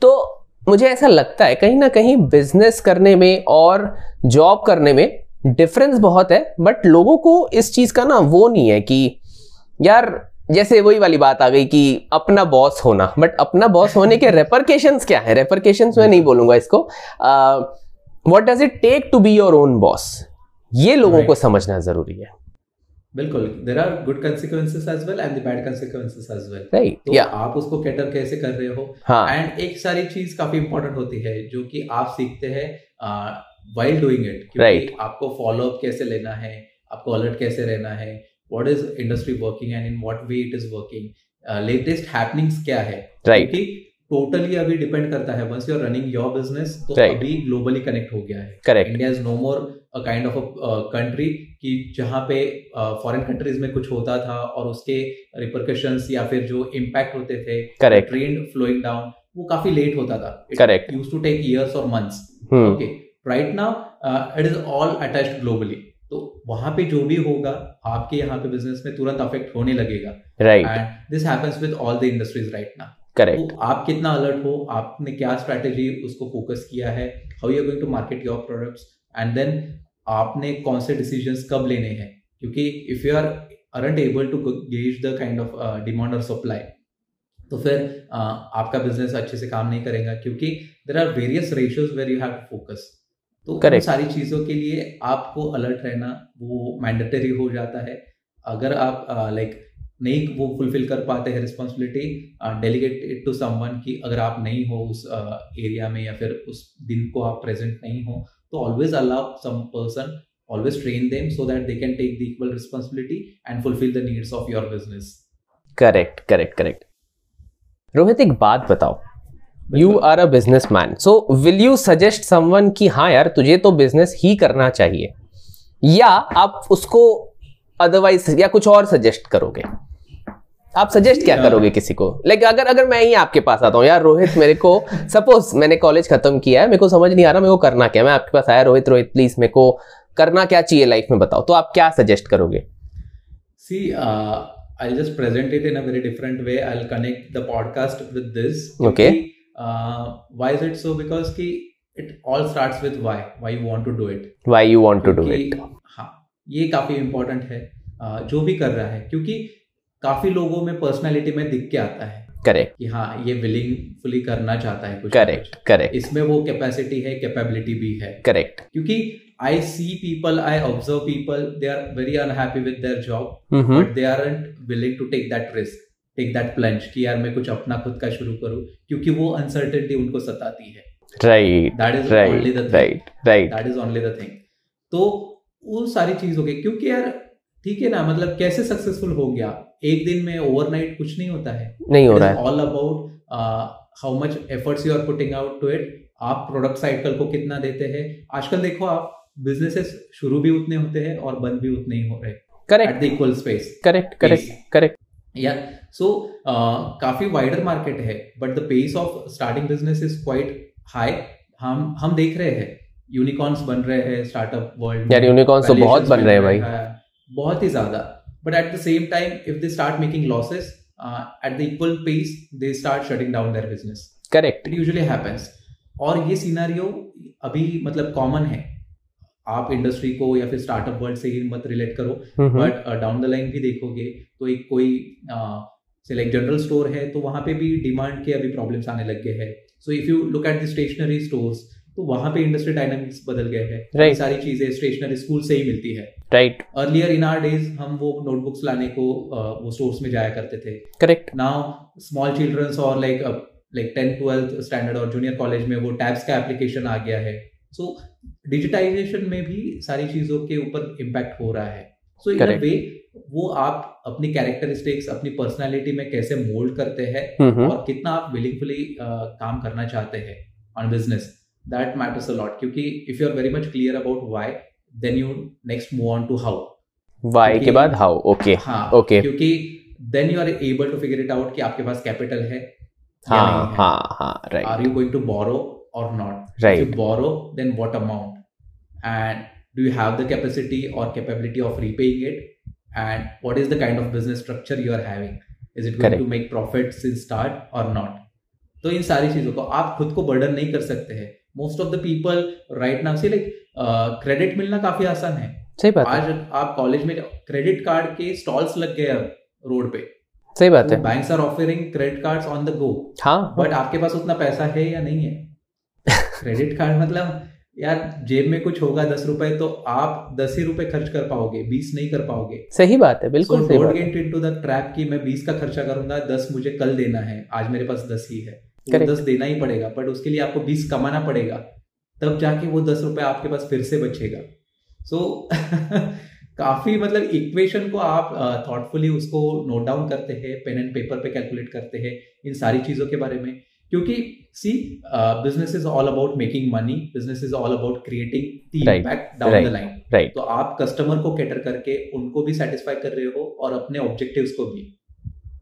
तो मुझे ऐसा लगता है कहीं ना कहीं बिज़नेस करने में और जॉब करने में डिफरेंस बहुत है बट लोगों को इस चीज़ का ना वो नहीं है कि यार जैसे वही वाली बात आ गई कि अपना बॉस होना बट अपना बॉस होने के रेपरकेशन क्या है? रेपरकेशन में नहीं बोलूँगा इसको। What does it take to be your own boss ये लोगों को समझना ज़रूरी है। बिल्कुल there are good consequences as well and the bad consequences as well right तो yeah. आप उसको कैटर कैसे कर रहे हो? हाँ. एंड एक सारी चीज़ काफ़ी इंपॉर्टेंट होती है जो कि आप सीखते हैं वाइल डूइंग इट क्योंकि right. आपको फॉलो अप कैसे लेना है आपको अलर्ट कैसे रहना है what is industry working and in what way it is working latest happenings क्या है? राइट क्योंकि टोटली अभी डिपेंड करता है once you are running your business तो Right. अभी ग्लोबली कनेक्ट हो गया है। Correct India is no more a kind of country कि जहाँ पे फॉरेन uh, कंट्रीज़ में कुछ होता था और उसके रिपरकशंस या फिर जो इम्पैक्ट होते थे करेक्ट ट्रेंड फ्लोइंग डाउन वो काफ़ी लेट होता था। Correct. Used to take years और months okay right now it is all attached globally तो वहाँ पे जो भी होगा आपके यहाँ पे बिज़नेस में तुरंत अफेक्ट होने लगेगा। Right and this happens with all the industries right now correct तो आप कितना अलर्ट हो आपने क्या स्ट्रेटेजी उसको फोकस किया है how you going to market your products and then आपने कौन से डिसीजंस कब लेने हैं? क्योंकि if you are aren't able to gauge the kind of demand और सप्लाई तो फिर uh, आपका बिज़नेस अच्छे से काम नहीं करेगा क्योंकि there are various ratios where you have to focus तो उन Correct. सारी चीज़ों के लिए आपको अलर्ट रहना वो मैंडेटरी हो जाता है। अगर आप लाइक uh, like, नहीं वो फुलफिल कर पाते हैं responsibility delegate it to someone कि अगर आप नहीं हो उस एरिया में या फिर उस दिन को आप प्रेजेंट नहीं हो तो always allow some always train them so that they can take the equal responsibility and fulfil the needs of your business correct correct correct Rohit एक बात बताओ। You are a businessman so will you suggest someone कि हाँ यार तुझे तो business ही करना चाहिए? या आप उसको अदरवाइज़ या कुछ और सजेस्ट करोगे? आप सजेस्ट क्या करोगे किसी को लाइक अगर अगर मैं ही आपके पास आता हूँ यार रोहित मेरे को सपोज़ मैंने कॉलेज खत्म किया है मेरे को समझ नहीं आ रहा मेरे को करना क्या मैं आपके पास आया रोहित रोहित प्लीज़ मेरे को करना क्या चाहिए लाइफ में बताओ तो आप क्या सजेस्ट करोगे See, uh, I'll just present it in a very different way. I'll connect the podcast with this. Okay. कि, Uh, why is it so? Because कि it all starts with why. Why you want to do it. Why you want to do it हाँ ये काफ़ी important है uh, जो भी कर रहा है क्योंकि काफ़ी लोगों में पर्सनैलिटी में दिख के आता है करेक्ट कि हाँ ये विलिंगफुली करना चाहता है कुछ करेक्ट करेक्ट इसमें वो कैपेसिटी है कैपेबिलिटी भी है। करेक्ट क्योंकि I see people I observe people they are very unhappy with their job but they aren't willing to take that risk take that plunge कि यार मैं कुछ अपना खुद का शुरू करूँ क्योंकि वो अनसर्टेनिटी उनको सताती है। Right that is only the thing right right that is only the thing तो वो सारी चीज़ हो गई क्योंकि यार ठीक है ना? मतलब कैसे सक्सेसफुल हो गया? एक दिन में ओवरनाइट कुछ नहीं होता है? नहीं हो रहा है। All about how much efforts you are putting out to it आप प्रोडक्ट साइकिल को कितना देते हैं? आजकल देखो आप बिजनेसेस शुरू भी उतने होते हैं और बंद भी उतने ही हो रहे correct at the equal space correct correct correct या सो काफ़ी वाइडर मार्केट है but the pace of starting business is quite high हम हम देख रहे हैं। यूनिकॉर्न्स बन रहे हैं स्टार्टअप वर्ल्ड यार यूनिकॉर्न्स तो बहुत बन रहे हैं भाई। बहुत ही ज़्यादा। But at the same time if they start making losses at the equal pace they start shutting down their business correct it usually happens और ये सिनारियो अभी मतलब कॉमन है। आप इंडस्ट्री को या फिर स्टार्टअप वर्ल्ड से ही मत रिलेट करो। बट डाउन द लाइन भी देखोगे तो एक कोई से लाइक जनरल स्टोर है तो वहाँ पे भी डिमांड के अभी प्रॉब्लम्स आने लग गए हैं। So if you look at the stationery stores तो वहाँ पे इंडस्ट्री डायनामिक्स बदल गए हैं। Right. सारी चीज़ें स्टेशनरी स्कूल से ही मिलती है। Right earlier in our days हम वो नोटबुक्स लाने को uh, वो स्टोर्स में जाया करते थे। करेक्ट नाउ स्मॉल चिल्ड्रंस और like like tenth twelfth standard और जूनियर कॉलेज में वो टैब्स का एप्लीकेशन आ गया है। सो डिजिटाइजेशन में भी सारी चीज़ों के ऊपर इम्पैक्ट हो रहा है। सो इन वे वो आप अपनी कैरेक्टरिस्टिक्स अपनी पर्सनालिटी में कैसे मोल्ड करते हैं हम्म और कितना आप विलिंगफुली काम करना चाहते हैं on business that matters a lot क्योंकि if you are very much clear about why then you next move on to how why के बाद हाउ ओके हाँ Okay. क्योंकि then you are able to figure it out कि आपके पास capital है या हाँ है हाँ हाँ right are you going to borrow or not Right. if you borrow then what amount and do you have the capacity or capability of repaying it and what is the kind of business structure you are having is it going Correct. to make profits in start or not तो इन सारी चीज़ों को आप खुद को burden नहीं कर सकते हैं most of the people right now see like credit मिलना काफ़ी आसान है। सही बात है। आज आप कॉलेज में क्रेडिट कार्ड के स्टॉल्स लग गए रोड पे। सही बात तो है। Banks are offering credit cards on the go हाँ। बट आपके पास उतना पैसा है या नहीं है? क्रेडिट कार्ड मतलब यार जेब में कुछ होगा दस रुपए तो आप दस ही रुपए खर्च कर पाओगे बीस नहीं कर पाओगे। सही बात है बिल्कुल so, सही बात है। गेट इनटू द ट्रैप कि मैं बीस का खर्चा करूँगा दस मुझे कल देना है आज मेरे पास दस ही है। Correct. दस देना ही पड़ेगा बट उसके लिए आपको बीस कमाना पड़ेगा। तब जाके वो दस रुपए आपके पास फिर से बचेगा। सो so, काफ़ी मतलब इक्वेशन को आप थॉटफुली उसको नोट डाउन करते हैं पेन एंड पेपर पे कैलकुलेट करते हैं इन सारी चीज़ों के बारे में। क्योंकि see business is all about making money business is all about creating impact down the line तो आप कस्टमर को कैटर करके उनको भी सेटिस्फाई कर रहे हो और अपने ऑब्जेक्टिव्स को भी।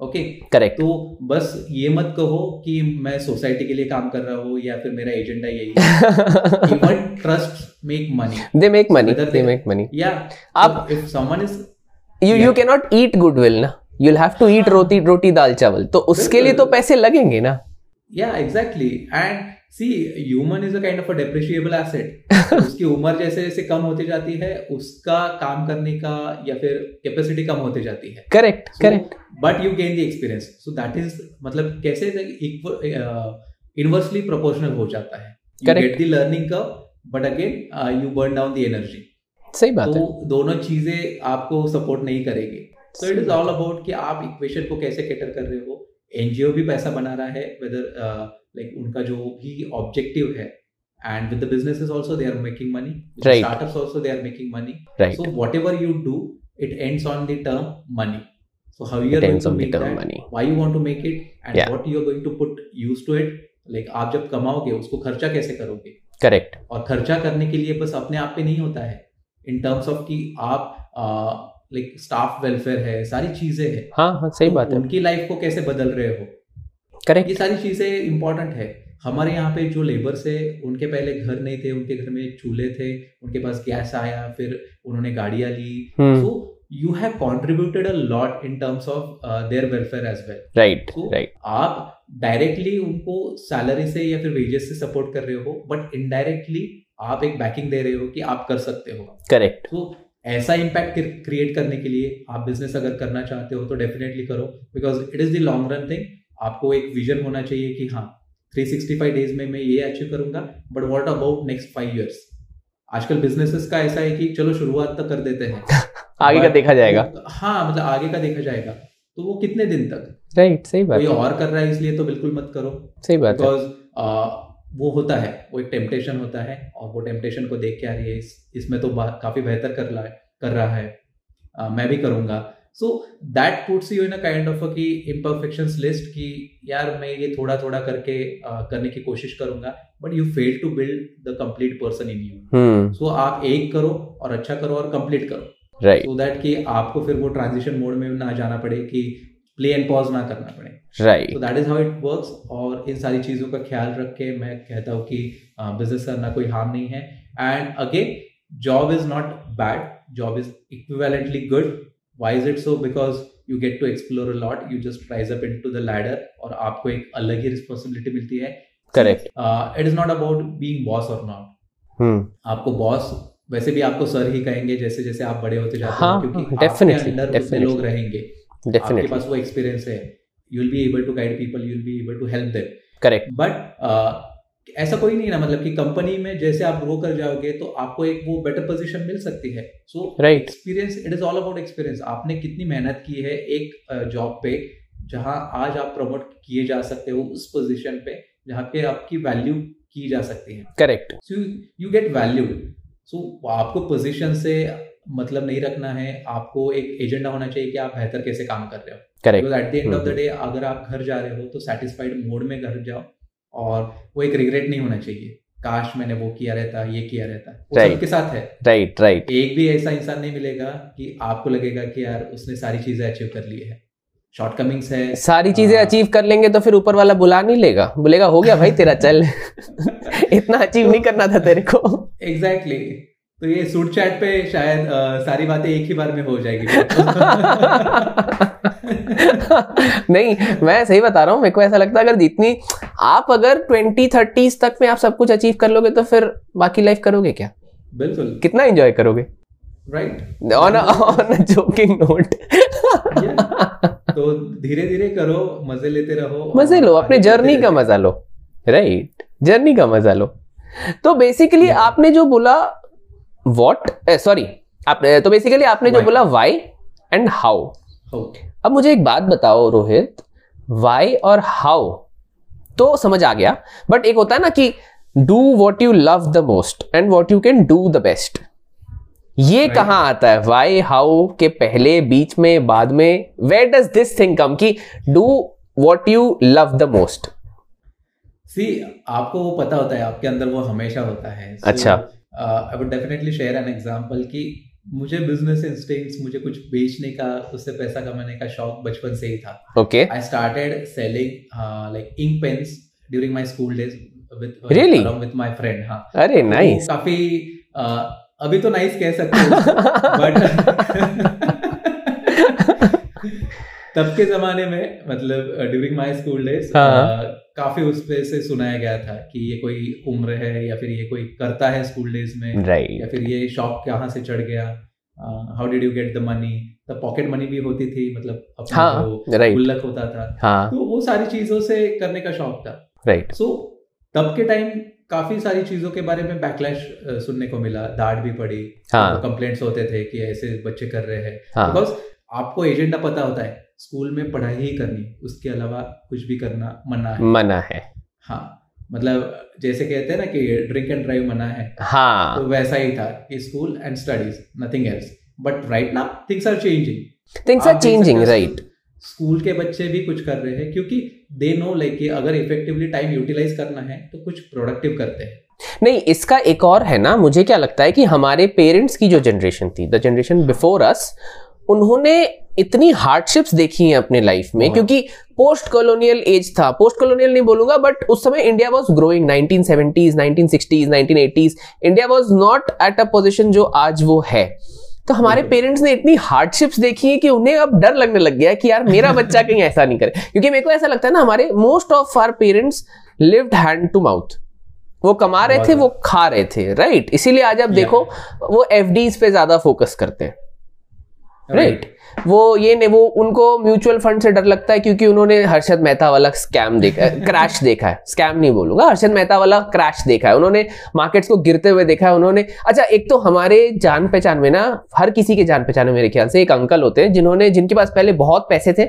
Okay okay. करेक्ट तो बस ये मत कहो कि मैं सोसाइटी के लिए काम कर रहा हूँ या फिर मेरा एजेंडा यही। है even trust make money they make money they make money या आप- if someone is you you can not eat goodwill ना यूल हैव टू ईट। रोटी रोटी दाल चावल तो उसके लिए तो पैसे लगेंगे ना? या exactly and see human is a kind of a depreciable asset उसकी उम्र जैसे जैसे कम होती जाती है उसका काम करने का या फिर कैपेसिटी कम होती जाती है। Correct correct but you gain the experience so that is मतलब कैसे इनवर्सली प्रोपोर्शनल हो जाता है। You get the learning curve but again you burn down the energy सही बात तो है। दोनों चीज़ें आपको सपोर्ट नहीं करेगी। So it is all about कि आप इक्वेशन को कैसे कैटर कर रहे हो। एनजीओ भी पैसा बना रहा है वेदर लाइक उनका जो भी ऑब्जेक्टिव है and with the businesses also they are making money Right. Startups also they are making money right so whatever you do it ends on the term money. So how you are going tends to on the make term that money why you want to make it and Yeah. what you are going to put use to it like आप जब कमाओगे उसको खर्चा कैसे करोगे? Correct और खर्चा करने के लिए बस अपने आप पे नहीं होता है। इन टर्म्स ऑफ़ कि आप लाइक स्टाफ वेलफेयर है सारी चीज़ें है। हाँ हाँ सही तो बात है। उनकी लाइफ को कैसे बदल रहे हो? करेक्ट ये सारी चीज़ें इंपॉर्टेंट है। हमारे यहाँ पे जो लेबर्स है उनके पहले घर नहीं थे उनके घर में चूल्हे थे उनके पास गैस आया फिर उन्होंने गाड़ियाँ ली। you have contributed a lot in terms of uh, their welfare as well. Right right आप डायरेक्टली उनको सैलरी से या फिर वेजेस से सपोर्ट कर रहे हो बट इनडायरेक्टली आप एक बैकिंग दे रहे हो कि आप कर सकते हो। करेक्ट तो ऐसा इम्पैक्ट क्रिएट करने के लिए आप बिज़नेस अगर करना चाहते हो तो डेफिनेटली करो because it is the long run thing आपको एक विजन होना चाहिए कि हाँ 365 डेज़ में मैं ये अचीव करूँगा but what about next five years आजकल बिजनेसेस का ऐसा है कि चलो शुरुआत तक कर देते हैं। आगे का देखा जाएगा। हाँ मतलब आगे का देखा जाएगा। तो वो कितने दिन तक? राइट सही बात। कोई और कर रहा है इसलिए तो बिल्कुल मत करो। सही बात बिकॉज़ वो होता है वो एक टेम्पटेशन होता है और वो टेम्पटेशन को देख के आ रही है इस, इसमें तो काफ़ी बेहतर कर रहा है कर रहा है। अ, मैं भी करूँगा। So that puts you in a kind of कि इम्परफेक्शंस लिस्ट कि यार मैं ये थोड़ा थोड़ा करके करने की कोशिश करूँगा but you fail to build the complete person in you so आप एक करो और अच्छा करो और कंप्लीट करो। राइट सो दैट कि आपको फिर वो ट्रांजिशन मोड में ना जाना पड़े कि प्ले एंड पॉज ना करना पड़े। Right that is how it works और इन सारी चीज़ों का ख्याल रख के मैं कहता हूँ कि बिज़नेस करना कोई हार्म नहीं है। And again job is not bad job is equivalently good is it so because you get to explore a lot you just rise up into the ladder और आपको एक अलग ही रिस्पॉन्सिबिलिटी मिलती है। Correct it is not about being boss और not आपको boss वैसे भी आपको सर ही कहेंगे जैसे जैसे आप बड़े होते जाते हाँ, हो क्योंकि आपके definitely, अंदर definitely. लोग रहेंगे। आपके पास वो एक्सपीरियंस है। You will be able to guide people you will be able to help them correct but ऐसा कोई नहीं ना मतलब कि कंपनी में जैसे आप ग्रो कर जाओगे तो आपको एक वो बेटर पोजीशन मिल सकती है। So. Experience it is all about experience आपने कितनी मेहनत की है एक जॉब पे जहाँ आज आप प्रमोट किए जा सकते हो उस पोजीशन पे जहाँ पे आपकी वैल्यू की जा सकती है। Correct so you get valued so आपको पोजीशन से मतलब नहीं रखना है। आपको एक एजेंडा होना चाहिए कि आप बेहतर कैसे काम कर रहे हो। Correct at the end of the. Day अगर आप घर जा रहे हो तो सेटिस्फाइड मोड में घर जाओ। और वो एक रिग्रेट नहीं होना चाहिए। काश मैंने वो किया रहता ये किया रहता। वो Right. सबके साथ है। राइट राइट एक भी ऐसा इंसान नहीं मिलेगा कि आपको लगेगा कि यार उसने सारी चीज़ें अचीव कर ली है। शॉर्टकमिंग्स है। सारी चीज़ें हाँ। अचीव कर लेंगे तो फिर ऊपर वाला बुला नहीं लेगा। बोलेगा हो गया भाई तेरा चल। इतना अचीव नहीं करना था तेरे को। एग्जैक्टली तो ये सूट चैट पे शायद अ, सारी बातें एक ही बार में हो जाएगी। नहीं मैं सही बता रहा हूँ मेरे को ऐसा लगता है अगर जितनी आप अगर ट्वेंटी थर्टीज तक में आप सब कुछ अचीव कर लोगे तो फिर बाकी लाइफ करोगे क्या? बिल्कुल। कितना एंजॉय करोगे? Right on on joking note तो धीरे धीरे करो मज़े लेते रहो मज़े लो अपने जर्नी का मज़ा लो। राइट जर्नी का मज़ा लो। तो बेसिकली आपने जो बोला वॉट सॉरी आप तो बेसिकली आपने जो बोला वाई एंड हाउ अब मुझे एक बात बताओ रोहित। वाई और हाउ तो समझ आ गया। बट एक होता है ना कि do what you love the most and what you can do the best ये. कहाँ आता है? वाई हाउ के पहले बीच में बाद में? Where does this thing come कि do what you love the most see आपको वो पता होता है आपके अंदर वो हमेशा होता है। अच्छा। I would definitely share an example कि मुझे बिज़नेस इंस्टिंक्ट्स मुझे कुछ बेचने का उससे पैसा कमाने का शौक बचपन से ही था। Okay I started selling like ink pens during my school days with Really? With my friend हाँ। अरे तो नाइस काफ़ी uh, अभी तो नाइस कह सकते हो। बट तब के जमाने में मतलब ड्यूरिंग माय स्कूल डेज़। काफ़ी उस पे से सुनाया गया था कि ये कोई उम्र है या फिर ये कोई करता है स्कूल डेज़ में right. या फिर ये शॉप कहाँ से चढ़ गया? How did you get the money the pocket money भी होती थी मतलब अपना हाँ राइट गुल्लक होता था। हाँ। तो वो सारी चीज़ों से करने का शौक था। Right right. सो so, तब के टाइम काफ़ी सारी चीज़ों के बारे में बैकलैश सुनने को मिला। दाढ़ भी पड़ी। हाँ। तो कंप्लेंट्स होते थे कि ऐसे बच्चे कर रहे हैं। हाँ। बिकॉज़ आपको एजेंडा पता होता है। स्कूल में पढ़ाई ही करनी उसके अलावा कुछ भी करना मना है। मना है। हाँ मतलब जैसे कहते हैं ना कि ड्रिंक एंड ड्राइव मना है हाँ। तो वैसा ही था कि school and studies nothing else but right now things are changing things are changing right school के बच्चे भी कुछ कर रहे हैं क्योंकि दे नो लाइक कि अगर इफेक्टिवली टाइम यूटिलाइज करना है तो कुछ प्रोडक्टिव करते हैं। नहीं इसका एक और है ना मुझे क्या लगता है कि हमारे पेरेंट्स की जो जनरेशन थी द जनरेशन बिफोर अस उन्होंने इतनी हार्डशिप्स देखी हैं अपने लाइफ में क्योंकि पोस्ट कॉलोनियल एज था। पोस्ट कॉलोनियल नहीं बोलूँगा बट उस समय India was growing 1970s 1960s 1980s India was not at a position जो आज वो है। तो हमारे पेरेंट्स ने इतनी हार्डशिप्स देखी है कि उन्हें अब डर लगने लग गया है कि यार मेरा बच्चा कहीं ऐसा नहीं करे। क्योंकि मेरे को ऐसा लगता है ना हमारे most of our parents lived hand to mouth वो कमा रहे थे वो खा रहे थे राइट इसीलिए आज आप देखो वो एफ़ पे ज़्यादा फोकस करते हैं। राइट वो ये नहीं, वो उनको म्यूचुअल फंड से डर लगता है क्योंकि उन्होंने हर्षद मेहता वाला स्कैम देखा क्रैश देखा है। स्कैम नहीं बोलूँगा, हर्षद मेहता वाला क्रैश देखा है। उन्होंने मार्केट्स को गिरते हुए देखा है, उन्होंने। अच्छा एक तो हमारे जान पहचान में ना, हर किसी के जान पहचान में मेरे ख्याल से एक अंकल होते हैं जिन्होंने, जिनके पास पहले बहुत पैसे थे,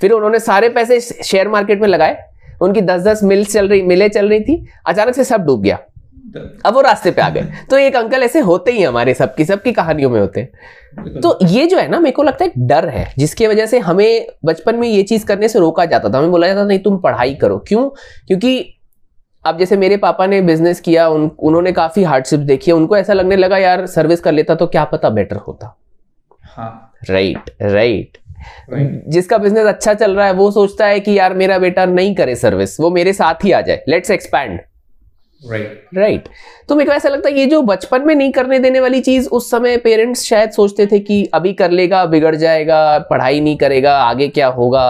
फिर उन्होंने सारे पैसे शेयर मार्केट में लगाए, उनकी दस दस मिल चल रही, मिले चल रही थी, अचानक से सब डूब गया। अब वो रास्ते पे आ गए। तो एक अंकल ऐसे होते ही हमारे सबकी सबकी कहानियों में होते हैं। तो ये जो है ना मेरे को लगता है एक डर है जिसकी वजह से हमें बचपन में ये चीज़ करने से रोका जाता था। हमें बोला जाता था नहीं तुम पढ़ाई करो। क्यों? क्योंकि अब जैसे मेरे पापा ने बिज़नेस किया उन, उन्होंने काफ़ी हार्डशिप देखी है। उनको ऐसा लगने लगा यार सर्विस कर लेता तो क्या पता बेटर होता। हाँ। राइट राइट राइट जिसका बिज़नेस अच्छा चल रहा है वो सोचता है कि यार मेरा बेटा नहीं करे सर्विस वो मेरे साथ ही आ जाए। लेट्स एक्सपैंड राइट राइट तो मेरे को ऐसा लगता है ये जो बचपन में नहीं करने देने वाली चीज़ उस समय पेरेंट्स शायद सोचते थे कि अभी कर लेगा बिगड़ जाएगा पढ़ाई नहीं करेगा आगे क्या होगा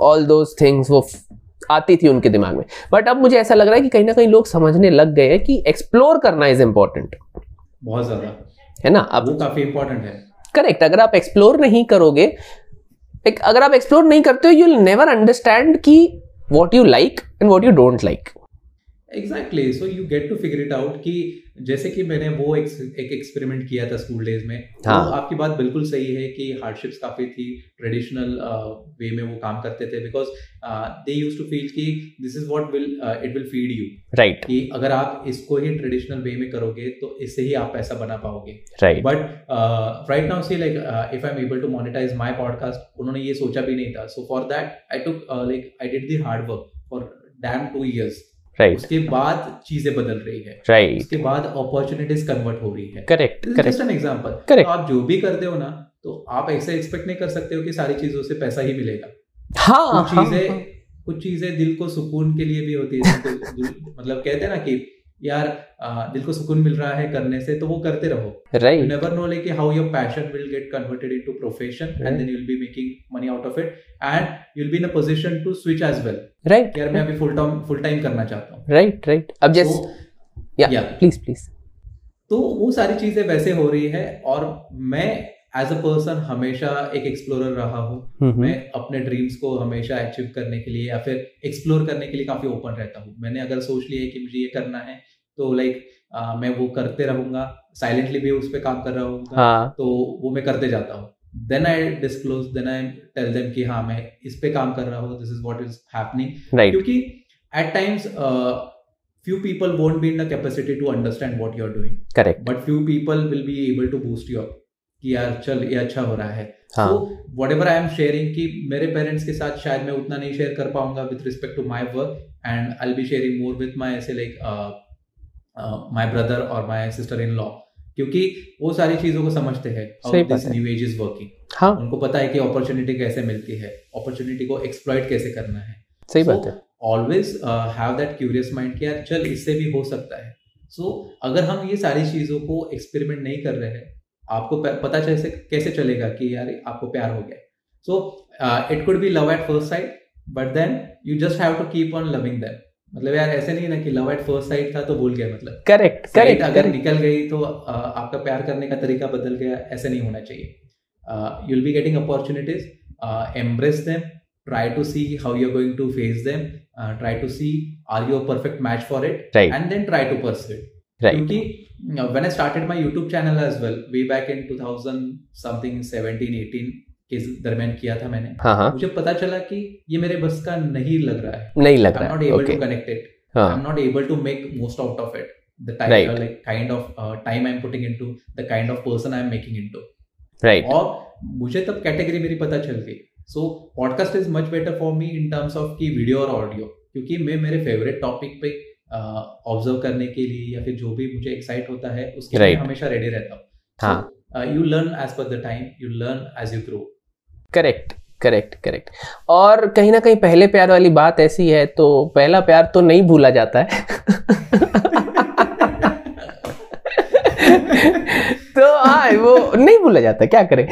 ऑल दोज थिंग्स वो आती थी उनके दिमाग में। बट अब मुझे ऐसा लग रहा है कि कहीं ना कहीं लोग समझने लग गए हैं कि एक्सप्लोर करना इज़ इंपॉर्टेंट बहुत ज़्यादा। है ना? अब वो काफ़ी इंपॉर्टेंट है। करेक्ट अगर आप एक्सप्लोर नहीं करोगे अगर आप एक्सप्लोर नहीं करते हो यू विल नेवर अंडरस्टैंड कि what you like and what you don't like exactly so you get to figure it out कि जैसे कि मैंने वो एक, एक एक्सपेरिमेंट किया था स्कूल डेज़ में। हाँ। तो आपकी बात बिल्कुल सही है कि हार्डशिप्स काफ़ी थी ट्रेडिशनल वे uh, में वो काम करते थे because they use to feel कि this is what will it will feed you right कि अगर आप इसको ही ट्रेडिशनल वे में करोगे तो इससे ही आप पैसा बना पाओगे। Right but right now see like if I am able to monetize my podcast उन्होंने ये सोचा भी नहीं था। So for that I took like I did the hard work for them two years right उसके बाद चीज़ें बदल रही है। राइट उसके बाद अपॉर्चुनिटीज़ कन्वर्ट हो रही है। Correct correct an example correct आप जो भी करते हो ना तो आप ऐसे एक्सपेक्ट नहीं कर सकते हो कि सारी चीज़ों से पैसा ही मिलेगा। हाँ कुछ हाँ चीज़ें हाँ, कुछ चीज़ें दिल को सुकून के लिए भी होती है मतलब कहते हैं ना कि यार आ, दिल को सुकून मिल रहा है करने से तो वो करते रहो। Right never know like how your passion will get converted into profession and then you will be making money out of it and you will be in a position to switch as well right यार मैं अभी full time full time करना चाहता हूँ। Right right अब जैसे तो या प्लीज़ प्लीज़ तो वो सारी चीज़ें वैसे हो रही है और मैं एज अ पर्सन हमेशा एक एक्सप्लोरर रहा हूँ। मैं अपने ड्रीम्स को हमेशा अचीव करने के लिए या फिर एक्सप्लोर करने के लिए काफ़ी ओपन रहता हूँ। मैंने अगर सोच लिया है कि मुझे ये करना है तो लाइक मैं वो करते रहूँगा साइलेंटली भी उस पर काम कर रहा हूँ। हाँ। तो वो मैं करते जाता हूँ। Then I disclose then I tell them कि हाँ मैं इस पे काम कर रहा हूँ this is what is happening क्योंकि at times few people won't be in the capacity to understand what you're doing correct but few people will be able to boost you up कि यार चल ये अच्छा हो रहा है। Whatever I am sharing कि मेरे पेरेंट्स के साथ शायद मैं उतना नहीं शेयर कर पाऊँगा with respect to my work and I be sharing more with my ऐसे लाइक माई ब्रदर और माई सिस्टर इन लॉ क्योंकि वो सारी चीज़ों को समझते हैं दिस है। न्यू एज इज़ वर्किंग हाँ। उनको पता है कि अपॉर्चुनिटी कैसे मिलती है अपॉर्चुनिटी को एक्सप्लॉइट कैसे करना है। सही बात है। Always have that curious mind कि यार चल इससे भी हो सकता है। सो so, अगर हम ये सारी चीज़ों को एक्सपेरिमेंट नहीं कर रहे हैं आपको पता कैसे कैसे चलेगा कि यार आपको प्यार हो गया। So it could be love at first sight but then you just have to keep on loving them मतलब यार ऐसे नहीं ना कि लव एट फ़र्स्ट साइड था तो भूल गया मतलब करेक्ट करेक्ट अगर करेक्ट निकल गई तो uh, आपका प्यार करने का तरीका बदल गया ऐसे नहीं होना चाहिए you will be getting opportunities embrace them try to see how you're going to face them uh, try to see are you a perfect match for it Right. and then try to pursue it राइट क्योंकि uh, when I started my YouTube channel as well way back in 2000 something 17 18 के दरमियान किया था मैंने। हाँ हाँ। मुझे पता चला कि ये मेरे बस का नहीं लग रहा है। नहीं लग रहा not है able okay to connect it हाँ। I'm not able to make most out of it the time Right. uh, like kind of uh, time I'm putting into the kind of person I'm making into और मुझे तब category मेरी पता चल गई। So podcast is much better for me in terms of की video और audio क्योंकि मैं मेरे फेवरेट टॉपिक पे ऑब्ज़र्व uh, करने के लिए या फिर जो भी मुझे एक्साइट होता है उसके लिए Right. हमेशा रेडी रहता हूँ। हाँ। You learn as per the time you learn as you grow correct correct correct और कहीं ना कहीं पहले प्यार वाली बात ऐसी है तो पहला प्यार तो नहीं भूला जाता है। तो हाँ वो नहीं भूला जाता क्या करें?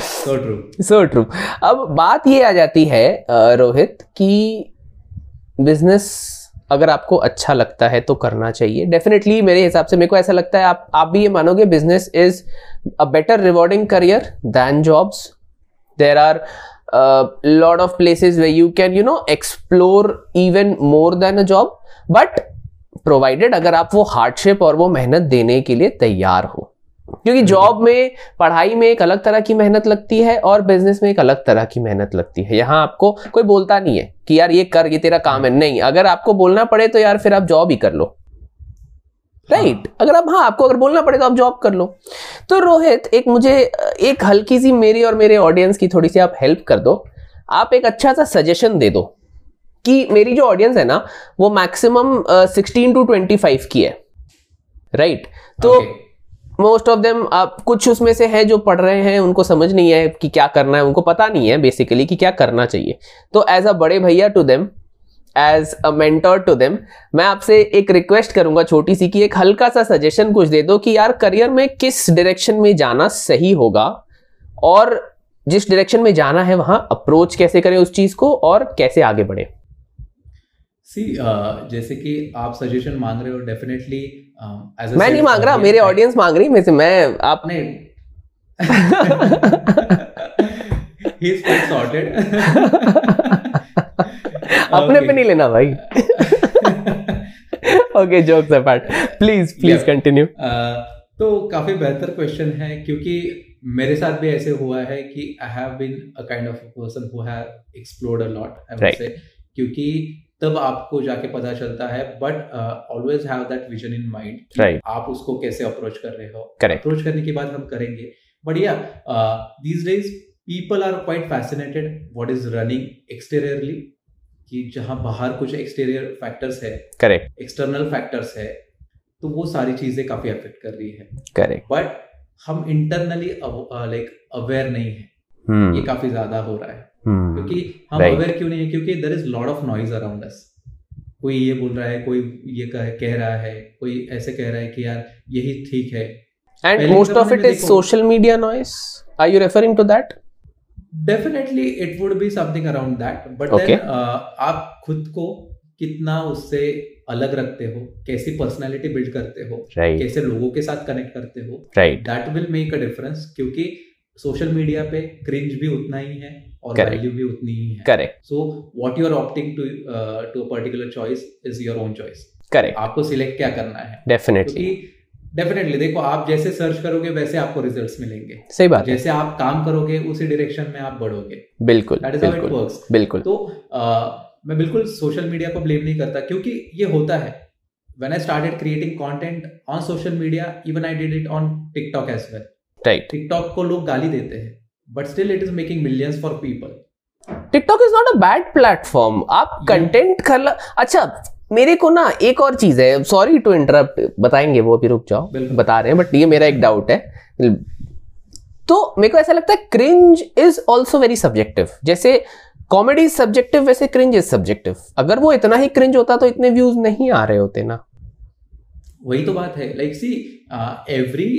सो ट्रू सो ट्रू अब बात ये आ जाती है रोहित कि बिज़नेस अगर आपको अच्छा लगता है तो करना चाहिए। डेफिनेटली मेरे हिसाब से मेरे को ऐसा लगता है, आप आप भी ये मानोगे business is a better rewarding career than jobs there are a of places way you can you know explore even more than a job but provided अगर आप वो हार्डशिप और वो मेहनत देने के लिए तैयार हो। क्योंकि जॉब में पढ़ाई में एक अलग तरह की मेहनत लगती है और बिज़नेस में एक अलग तरह की मेहनत लगती है। यहाँ आपको कोई बोलता नहीं है कि यार ये कर ये तेरा काम है। नहीं अगर आपको बोलना पड़े तो यार फिर आप जॉब ही कर लो। राइट अगर आप हाँ आपको अगर बोलना पड़े तो आप जॉब कर लो। तो रोहित एक मुझे एक हल्की सी मेरी और मेरे ऑडियंस की थोड़ी सी आप हेल्प कर दो। आप एक अच्छा सा सजेशन दे दो कि मेरी जो ऑडियंस है ना वो maximum sixteen to twenty five की है। Right right? तो मोस्ट ऑफ़ देम आप कुछ उसमें से है जो पढ़ रहे हैं उनको समझ नहीं है कि क्या करना है उनको पता नहीं है बेसिकली कि क्या करना चाहिए। तो एज अ बड़े भैया to them as a mentor to them मैं आपसे एक रिक्वेस्ट करूँगा छोटी सी कि एक हल्का सा सजेशन कुछ दे दो कि यार करियर में किस डायरेक्शन में जाना सही होगा और जिस डायरेक्शन में जाना है वहाँ अप्रोच कैसे करें उस चीज़ को और कैसे आगे बढ़े। सी uh, जैसे कि आप सजेशन मांग रहे हो डेफिनेटली मैं नहीं मांग रहा मेरे ऑडियंस मांग रही मैं से मैं आप आपने he is quite sorted. अपने पे नहीं लेना भाई। Okay jokes apart please please continue Uh, तो काफ़ी बेहतर क्वेश्चन है क्योंकि मेरे साथ भी ऐसे हुआ है कि I have been a kind of person who have explored a lot I Right. से क्योंकि तब आपको जाके पता चलता है but always have that vision in mind आप उसको कैसे अप्रोच कर रहे हो। अप्रोच करने के बाद हम करेंगे। बट या these days people are quite fascinated what is running exteriorly कि जहाँ बाहर कुछ एक्सटीरियर फैक्टर्स है करेक्ट एक्सटर्नल फैक्टर्स है तो वो सारी चीज़ें काफ़ी अफेक्ट कर रही है। करेक्ट बट हम इंटरनली लाइक अवेयर नहीं है। हम्म ये काफ़ी ज़्यादा हो रहा है। क्योंकि हम अवेयर क्यों नहीं है? क्योंकि there is lot of noise around us कोई ये बोल रहा है कोई ये कह, कह रहा है कोई ऐसे कह रहा है कि यार यही ठीक है। And पहले most of जमाने it में is देखो- social media noise. Are you referring to that? Definitely it would be something around that but then आप खुद को कितना उससे अलग रखते हो कैसी पर्सनालिटी बिल्ड करते हो right. कैसे लोगों के साथ कनेक्ट करते हो that will make a difference क्योंकि सोशल मीडिया पे क्रिंज भी उतना ही है और वैल्यू भी उतनी ही है। Correct. So what you are opting to to a particular choice is your own choice correct. आपको सिलेक्ट क्या करना है? क्योंकि डेफिनेटली देखो आप जैसे सर्च करोगे वैसे आपको रिजल्ट्स मिलेंगे। सही बात है। जैसे आप काम करोगे उसी डायरेक्शन में आप बढ़ोगे। बिल्कुल इट बिल्कुल बिल्कुल। तो uh, मैं बिल्कुल सोशल मीडिया को ब्लेम नहीं करता क्योंकि ये होता है। When I started creating content on social media, even I did it on TikTok as well. right. TikTok को लोग गाली देते हैं। But still it is making millions for people. TikTok is not a bad platform आप content कर अच्छा मेरे को ना एक और चीज़ है। सॉरी टू इंटरप्ट बताएँगे वो भी रुक जाओ। बता रहे हैं बट ये मेरा एक डाउट है। तो मेरे को ऐसा लगता है cringe is also very subjective जैसे कॉमेडी इज़ सब्जेक्टिव वैसे क्रिंज इज़ सब्जेक्टिव अगर वो इतना ही क्रिंज होता तो इतने व्यूज़ नहीं आ रहे होते ना। वही तो बात है। Like see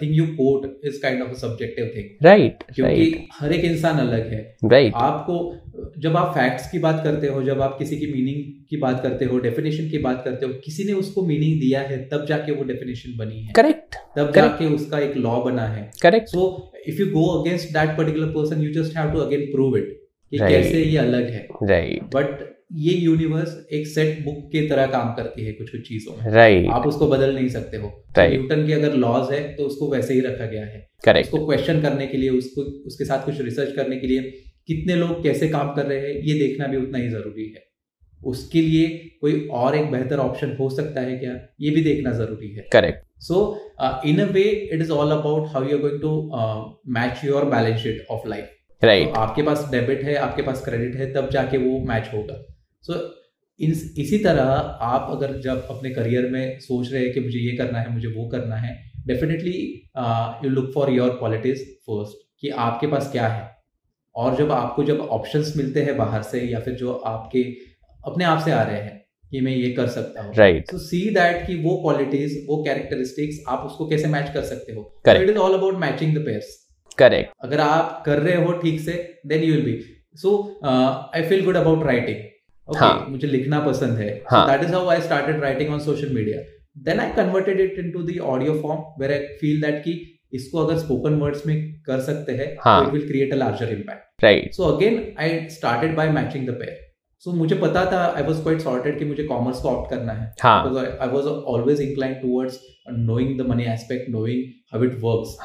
everything you quote is kind of a subjective thing right क्योंकि राइट हर एक इंसान अलग है। Right right. आपको जब आप फैक्ट्स की बात करते हो जब आप किसी की मीनिंग की बात करते हो डेफिनेशन की बात करते हो किसी ने उसको मीनिंग दिया है तब जाके वो डेफिनेशन बनी है। करेक्ट तब correct. जाके उसका एक लॉ बना है। Correct so if you go against that particular person you just have to again prove it कि Right. कैसे ये अलग है। राइट बट ये यूनिवर्स एक सेट बुक की तरह काम करती है कुछ कुछ चीज़ों में। राइट आप उसको बदल नहीं सकते हो। Right. न्यूटन के अगर लॉज है तो उसको वैसे ही रखा गया है। करेक्ट उसको क्वेश्चन करने के लिए उसको उसके साथ कुछ रिसर्च करने के लिए कितने लोग कैसे काम कर रहे हैं ये देखना भी उतना ही ज़रूरी है। उसके लिए कोई और एक बेहतर ऑप्शन हो सकता है क्या ये भी देखना ज़रूरी है। Correct so in a way it is all about how you are going to match your balance sheet of life right right. तो आपके पास डेबिट है आपके पास क्रेडिट है तब जाके वो मैच होगा। सो इन इसी तरह आप अगर जब अपने करियर में सोच रहे हैं कि मुझे ये करना है मुझे वो करना है definitely you look for your qualities first कि आपके पास क्या है। और जब आपको जब ऑप्शंस मिलते हैं बाहर से या फिर जो आपके अपने आप से आ रहे हैं कि मैं ये कर सकता हूँ। राइट तो सी दैट कि वो क्वालिटीज वो कैरेक्टरिस्टिक्स आप उसको कैसे मैच कर सकते हो। It is all about matching the pairs correct अगर आप कर रहे हो ठीक से then you will be so I feel good about writing okay. मुझे लिखना पसंद है. That is how I started writing on social media then I converted it into the audio form where I feel that कि इसको अगर spoken words में कर सकते हैं. It will create a larger impact right so again I started by matching the pair so मुझे पता था आई वॉज़ क्वाइट सॉर्टेड कि मुझे कॉमर्स को ऑप्ट करना है. हाँ. I was always inclined towards knowing the money aspect, knowing how it works.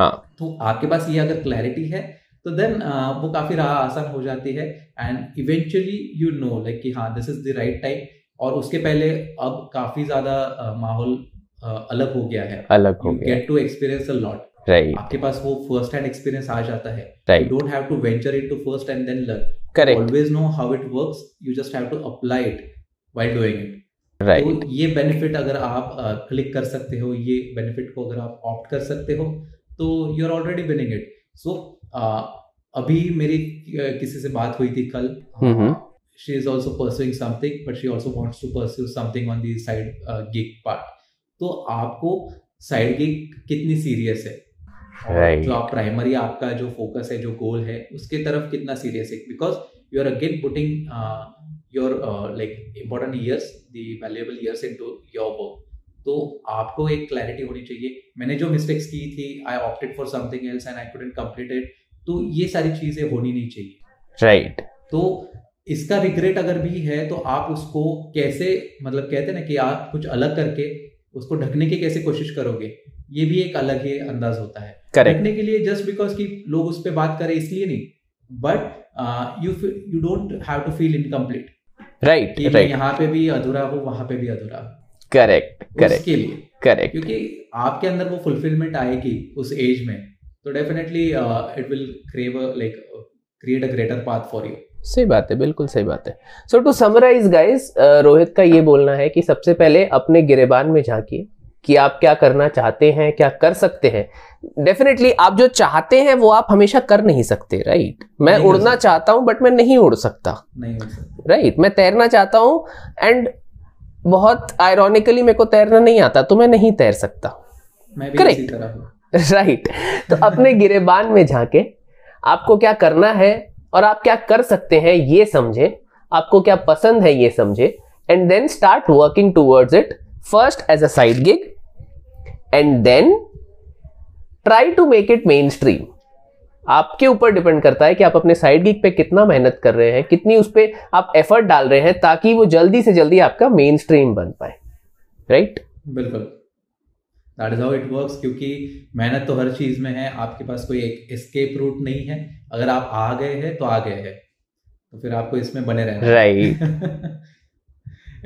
हाँ। तो आपके पास ये अगर क्लैरिटी है तो देन वो काफ़ी राह आसान हो जाती है। And eventually you know like कि हाँ this is the right time और उसके पहले अब काफ़ी ज़्यादा uh, माहौल uh, अलग हो गया है। अलग हो गया। Get to experience a lot right आपके पास वो फ़र्स्ट हैंड एक्सपीरियंस आ जाता है। Right don't have to venture into first and then learn correct always know how it works you just have to apply it while doing it right तो ये benefit अगर आप क्लिक कर सकते हो ये बेनिफिट को अगर आप ऑप्ट कर सकते हो तो you are already winning it so अभी मेरी uh, किसी से बात हुई थी कल। She is also pursuing something but she also wants to pursue something on the side gig part तो आपको साइड गिग कितनी सीरियस है? Right. जो आप प्राइमरी आपका जो फोकस है जो गोल है उसके तरफ़ कितना सीरियस है? Because you are again putting your like important years the valuable years into your work तो आपको एक क्लैरिटी होनी चाहिए। मैंने जो मिस्टेक्स की थी I opted for something else and I couldn't complete it तो ये सारी चीज़ें होनी नहीं चाहिए। Right right. तो इसका रिग्रेट अगर भी है तो आप उसको कैसे मतलब कहते हैं ना कि आप कुछ अलग करके उसको ढकने की कैसे कोशिश करोगे ये भी एक अलग ही अंदाज होता है। ढकने के लिए जस्ट बिकॉज़ कि लोग उस पर बात करें इसलिए नहीं but you you don't have to feel incomplete right यहाँ पे भी अधूरा हो वहाँ पे भी अधूरा हूँ। करेक्ट करेक्ट उसके लिए। करेक्ट क्योंकि आपके अंदर वो फुलफिलमेंट आएगी उस एज में तो definitely it will crave like create a greater path for you सही बात है बिल्कुल सही बात है। So to summarize guys Rohit का ये बोलना है कि सबसे पहले अपने गिरेबान में झांकिए कि आप क्या करना चाहते हैं क्या कर सकते हैं। डेफिनेटली आप जो चाहते हैं वो आप हमेशा कर नहीं सकते राइट मैं उड़ना चाहता हूँ बट मैं नहीं उड़ सकता। नहीं सकता। राइट मैं तैरना चाहता हूँ एंड बहुत आयरॉनिकली मेरे को तैरना नहीं आता तो मैं नहीं तैर सकता। करेक्ट राइट तो अपने गिरेबान में झांके आपको क्या करना है और आप क्या कर सकते हैं ये समझे आपको क्या पसंद है ये समझे and then start working towards it first as a side gig and then try to make it mainstream आपके ऊपर डिपेंड करता है कि आप अपने साइड गिग पे कितना मेहनत कर रहे हैं कितनी उस पर आप एफर्ट डाल रहे हैं ताकि वो जल्दी से जल्दी आपका मेन स्ट्रीम बन पाए। राइट बिल्कुल। That is how it works क्योंकि मेहनत तो हर चीज़ में है आपके पास कोई एक एस्केप रूट नहीं है। अगर आप आ गए हैं तो आ गए हैं। तो फिर आपको इसमें बने रहना right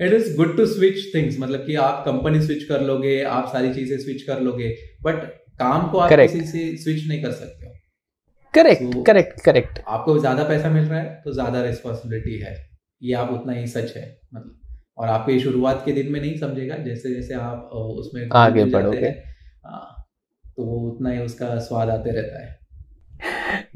it is good to switch things मतलब कि आप कंपनी स्विच कर लोगे आप सारी चीज़ें स्विच कर लोगे बट काम को आप Correct. किसी से स्विच नहीं कर सकते। करेक्ट करेक्ट करेक्ट आपको ज़्यादा पैसा मिल रहा है तो ज़्यादा रिस्पॉन्सिबिलिटी है। ये आप उतना ही सच है मतलब। और आपको ये शुरुआत के दिन में नहीं समझेगा जैसे जैसे आप उसमें आगे बढ़ोगे। हाँ, तो वो उतना ही उसका स्वाद आते रहता है।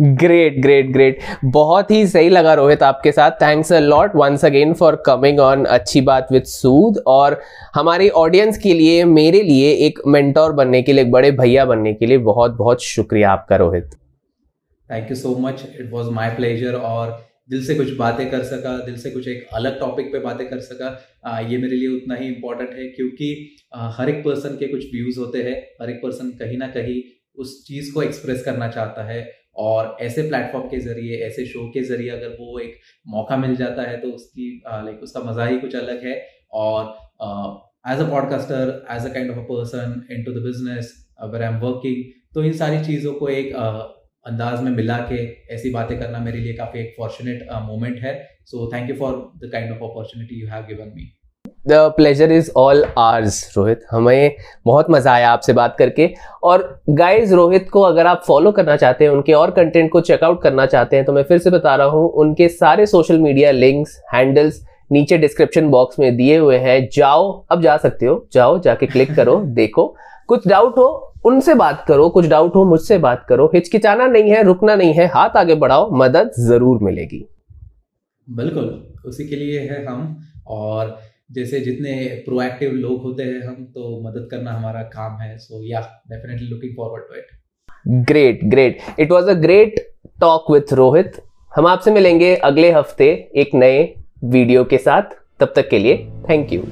ग्रेट ग्रेट ग्रेट बहुत ही सही लगा रोहित आपके साथ। Thanks a lot once again for coming on अच्छी बात विद सूद और हमारी ऑडियंस के लिए मेरे लिए एक मेंटोर बनने के लिए एक बड़े भैया बनने के लिए बहुत बहुत शुक्रिया आपका Rohit. Thank you so much it was my pleasure और दिल से कुछ बातें कर सका दिल से कुछ एक अलग टॉपिक पे बातें कर सका। आ, ये मेरे लिए उतना ही इम्पोर्टेंट है क्योंकि आ, हर एक पर्सन के कुछ व्यूज़ होते हैं हर एक पर्सन कहीं ना कहीं उस चीज़ को एक्सप्रेस करना चाहता है और ऐसे प्लेटफॉर्म के ज़रिए ऐसे शो के ज़रिए अगर वो एक मौका मिल जाता है तो उसकी लाइक उसका मज़ा ही कुछ अलग है और as a podcaster as a kind of a person into the business अगर आई एम वर्किंग तो इन सारी चीज़ों को एक अंदाज में मिला के ऐसी बातें करना मेरे लिए काफ़ी एक फॉर्चुनेट मोमेंट है। So thank you for the kind of opportunity you have given me the pleasure is all ours Rohit हमें बहुत मज़ा आया आपसे बात करके। और गाइस रोहित को अगर आप फॉलो करना चाहते हैं, उनके और कंटेंट को चेकआउट करना चाहते हैं तो मैं फिर से बता रहा हूँ, उनके सारे सोशल मीडिया लिंक्स हैंडल्स नीचे डिस्क्रिप्शन बॉक्स में दिए हुए हैं। जाओ, अब जा सकते हो। जाओ, जाके क्लिक करो, देखो। कुछ डाउट हो उनसे बात करो कुछ डाउट हो मुझसे बात करो। हिचकिचाना नहीं है रुकना नहीं है हाथ आगे बढ़ाओ मदद ज़रूर मिलेगी। बिल्कुल उसी के लिए है हम। और जैसे जितने प्रोएक्टिव लोग होते हैं हम तो मदद करना हमारा काम है। So yeah definitely looking forward to it great great it was a great talk with Rohit हम आपसे मिलेंगे अगले हफ़्ते एक नए वीडियो के साथ। तब तक के लिए थैंक यू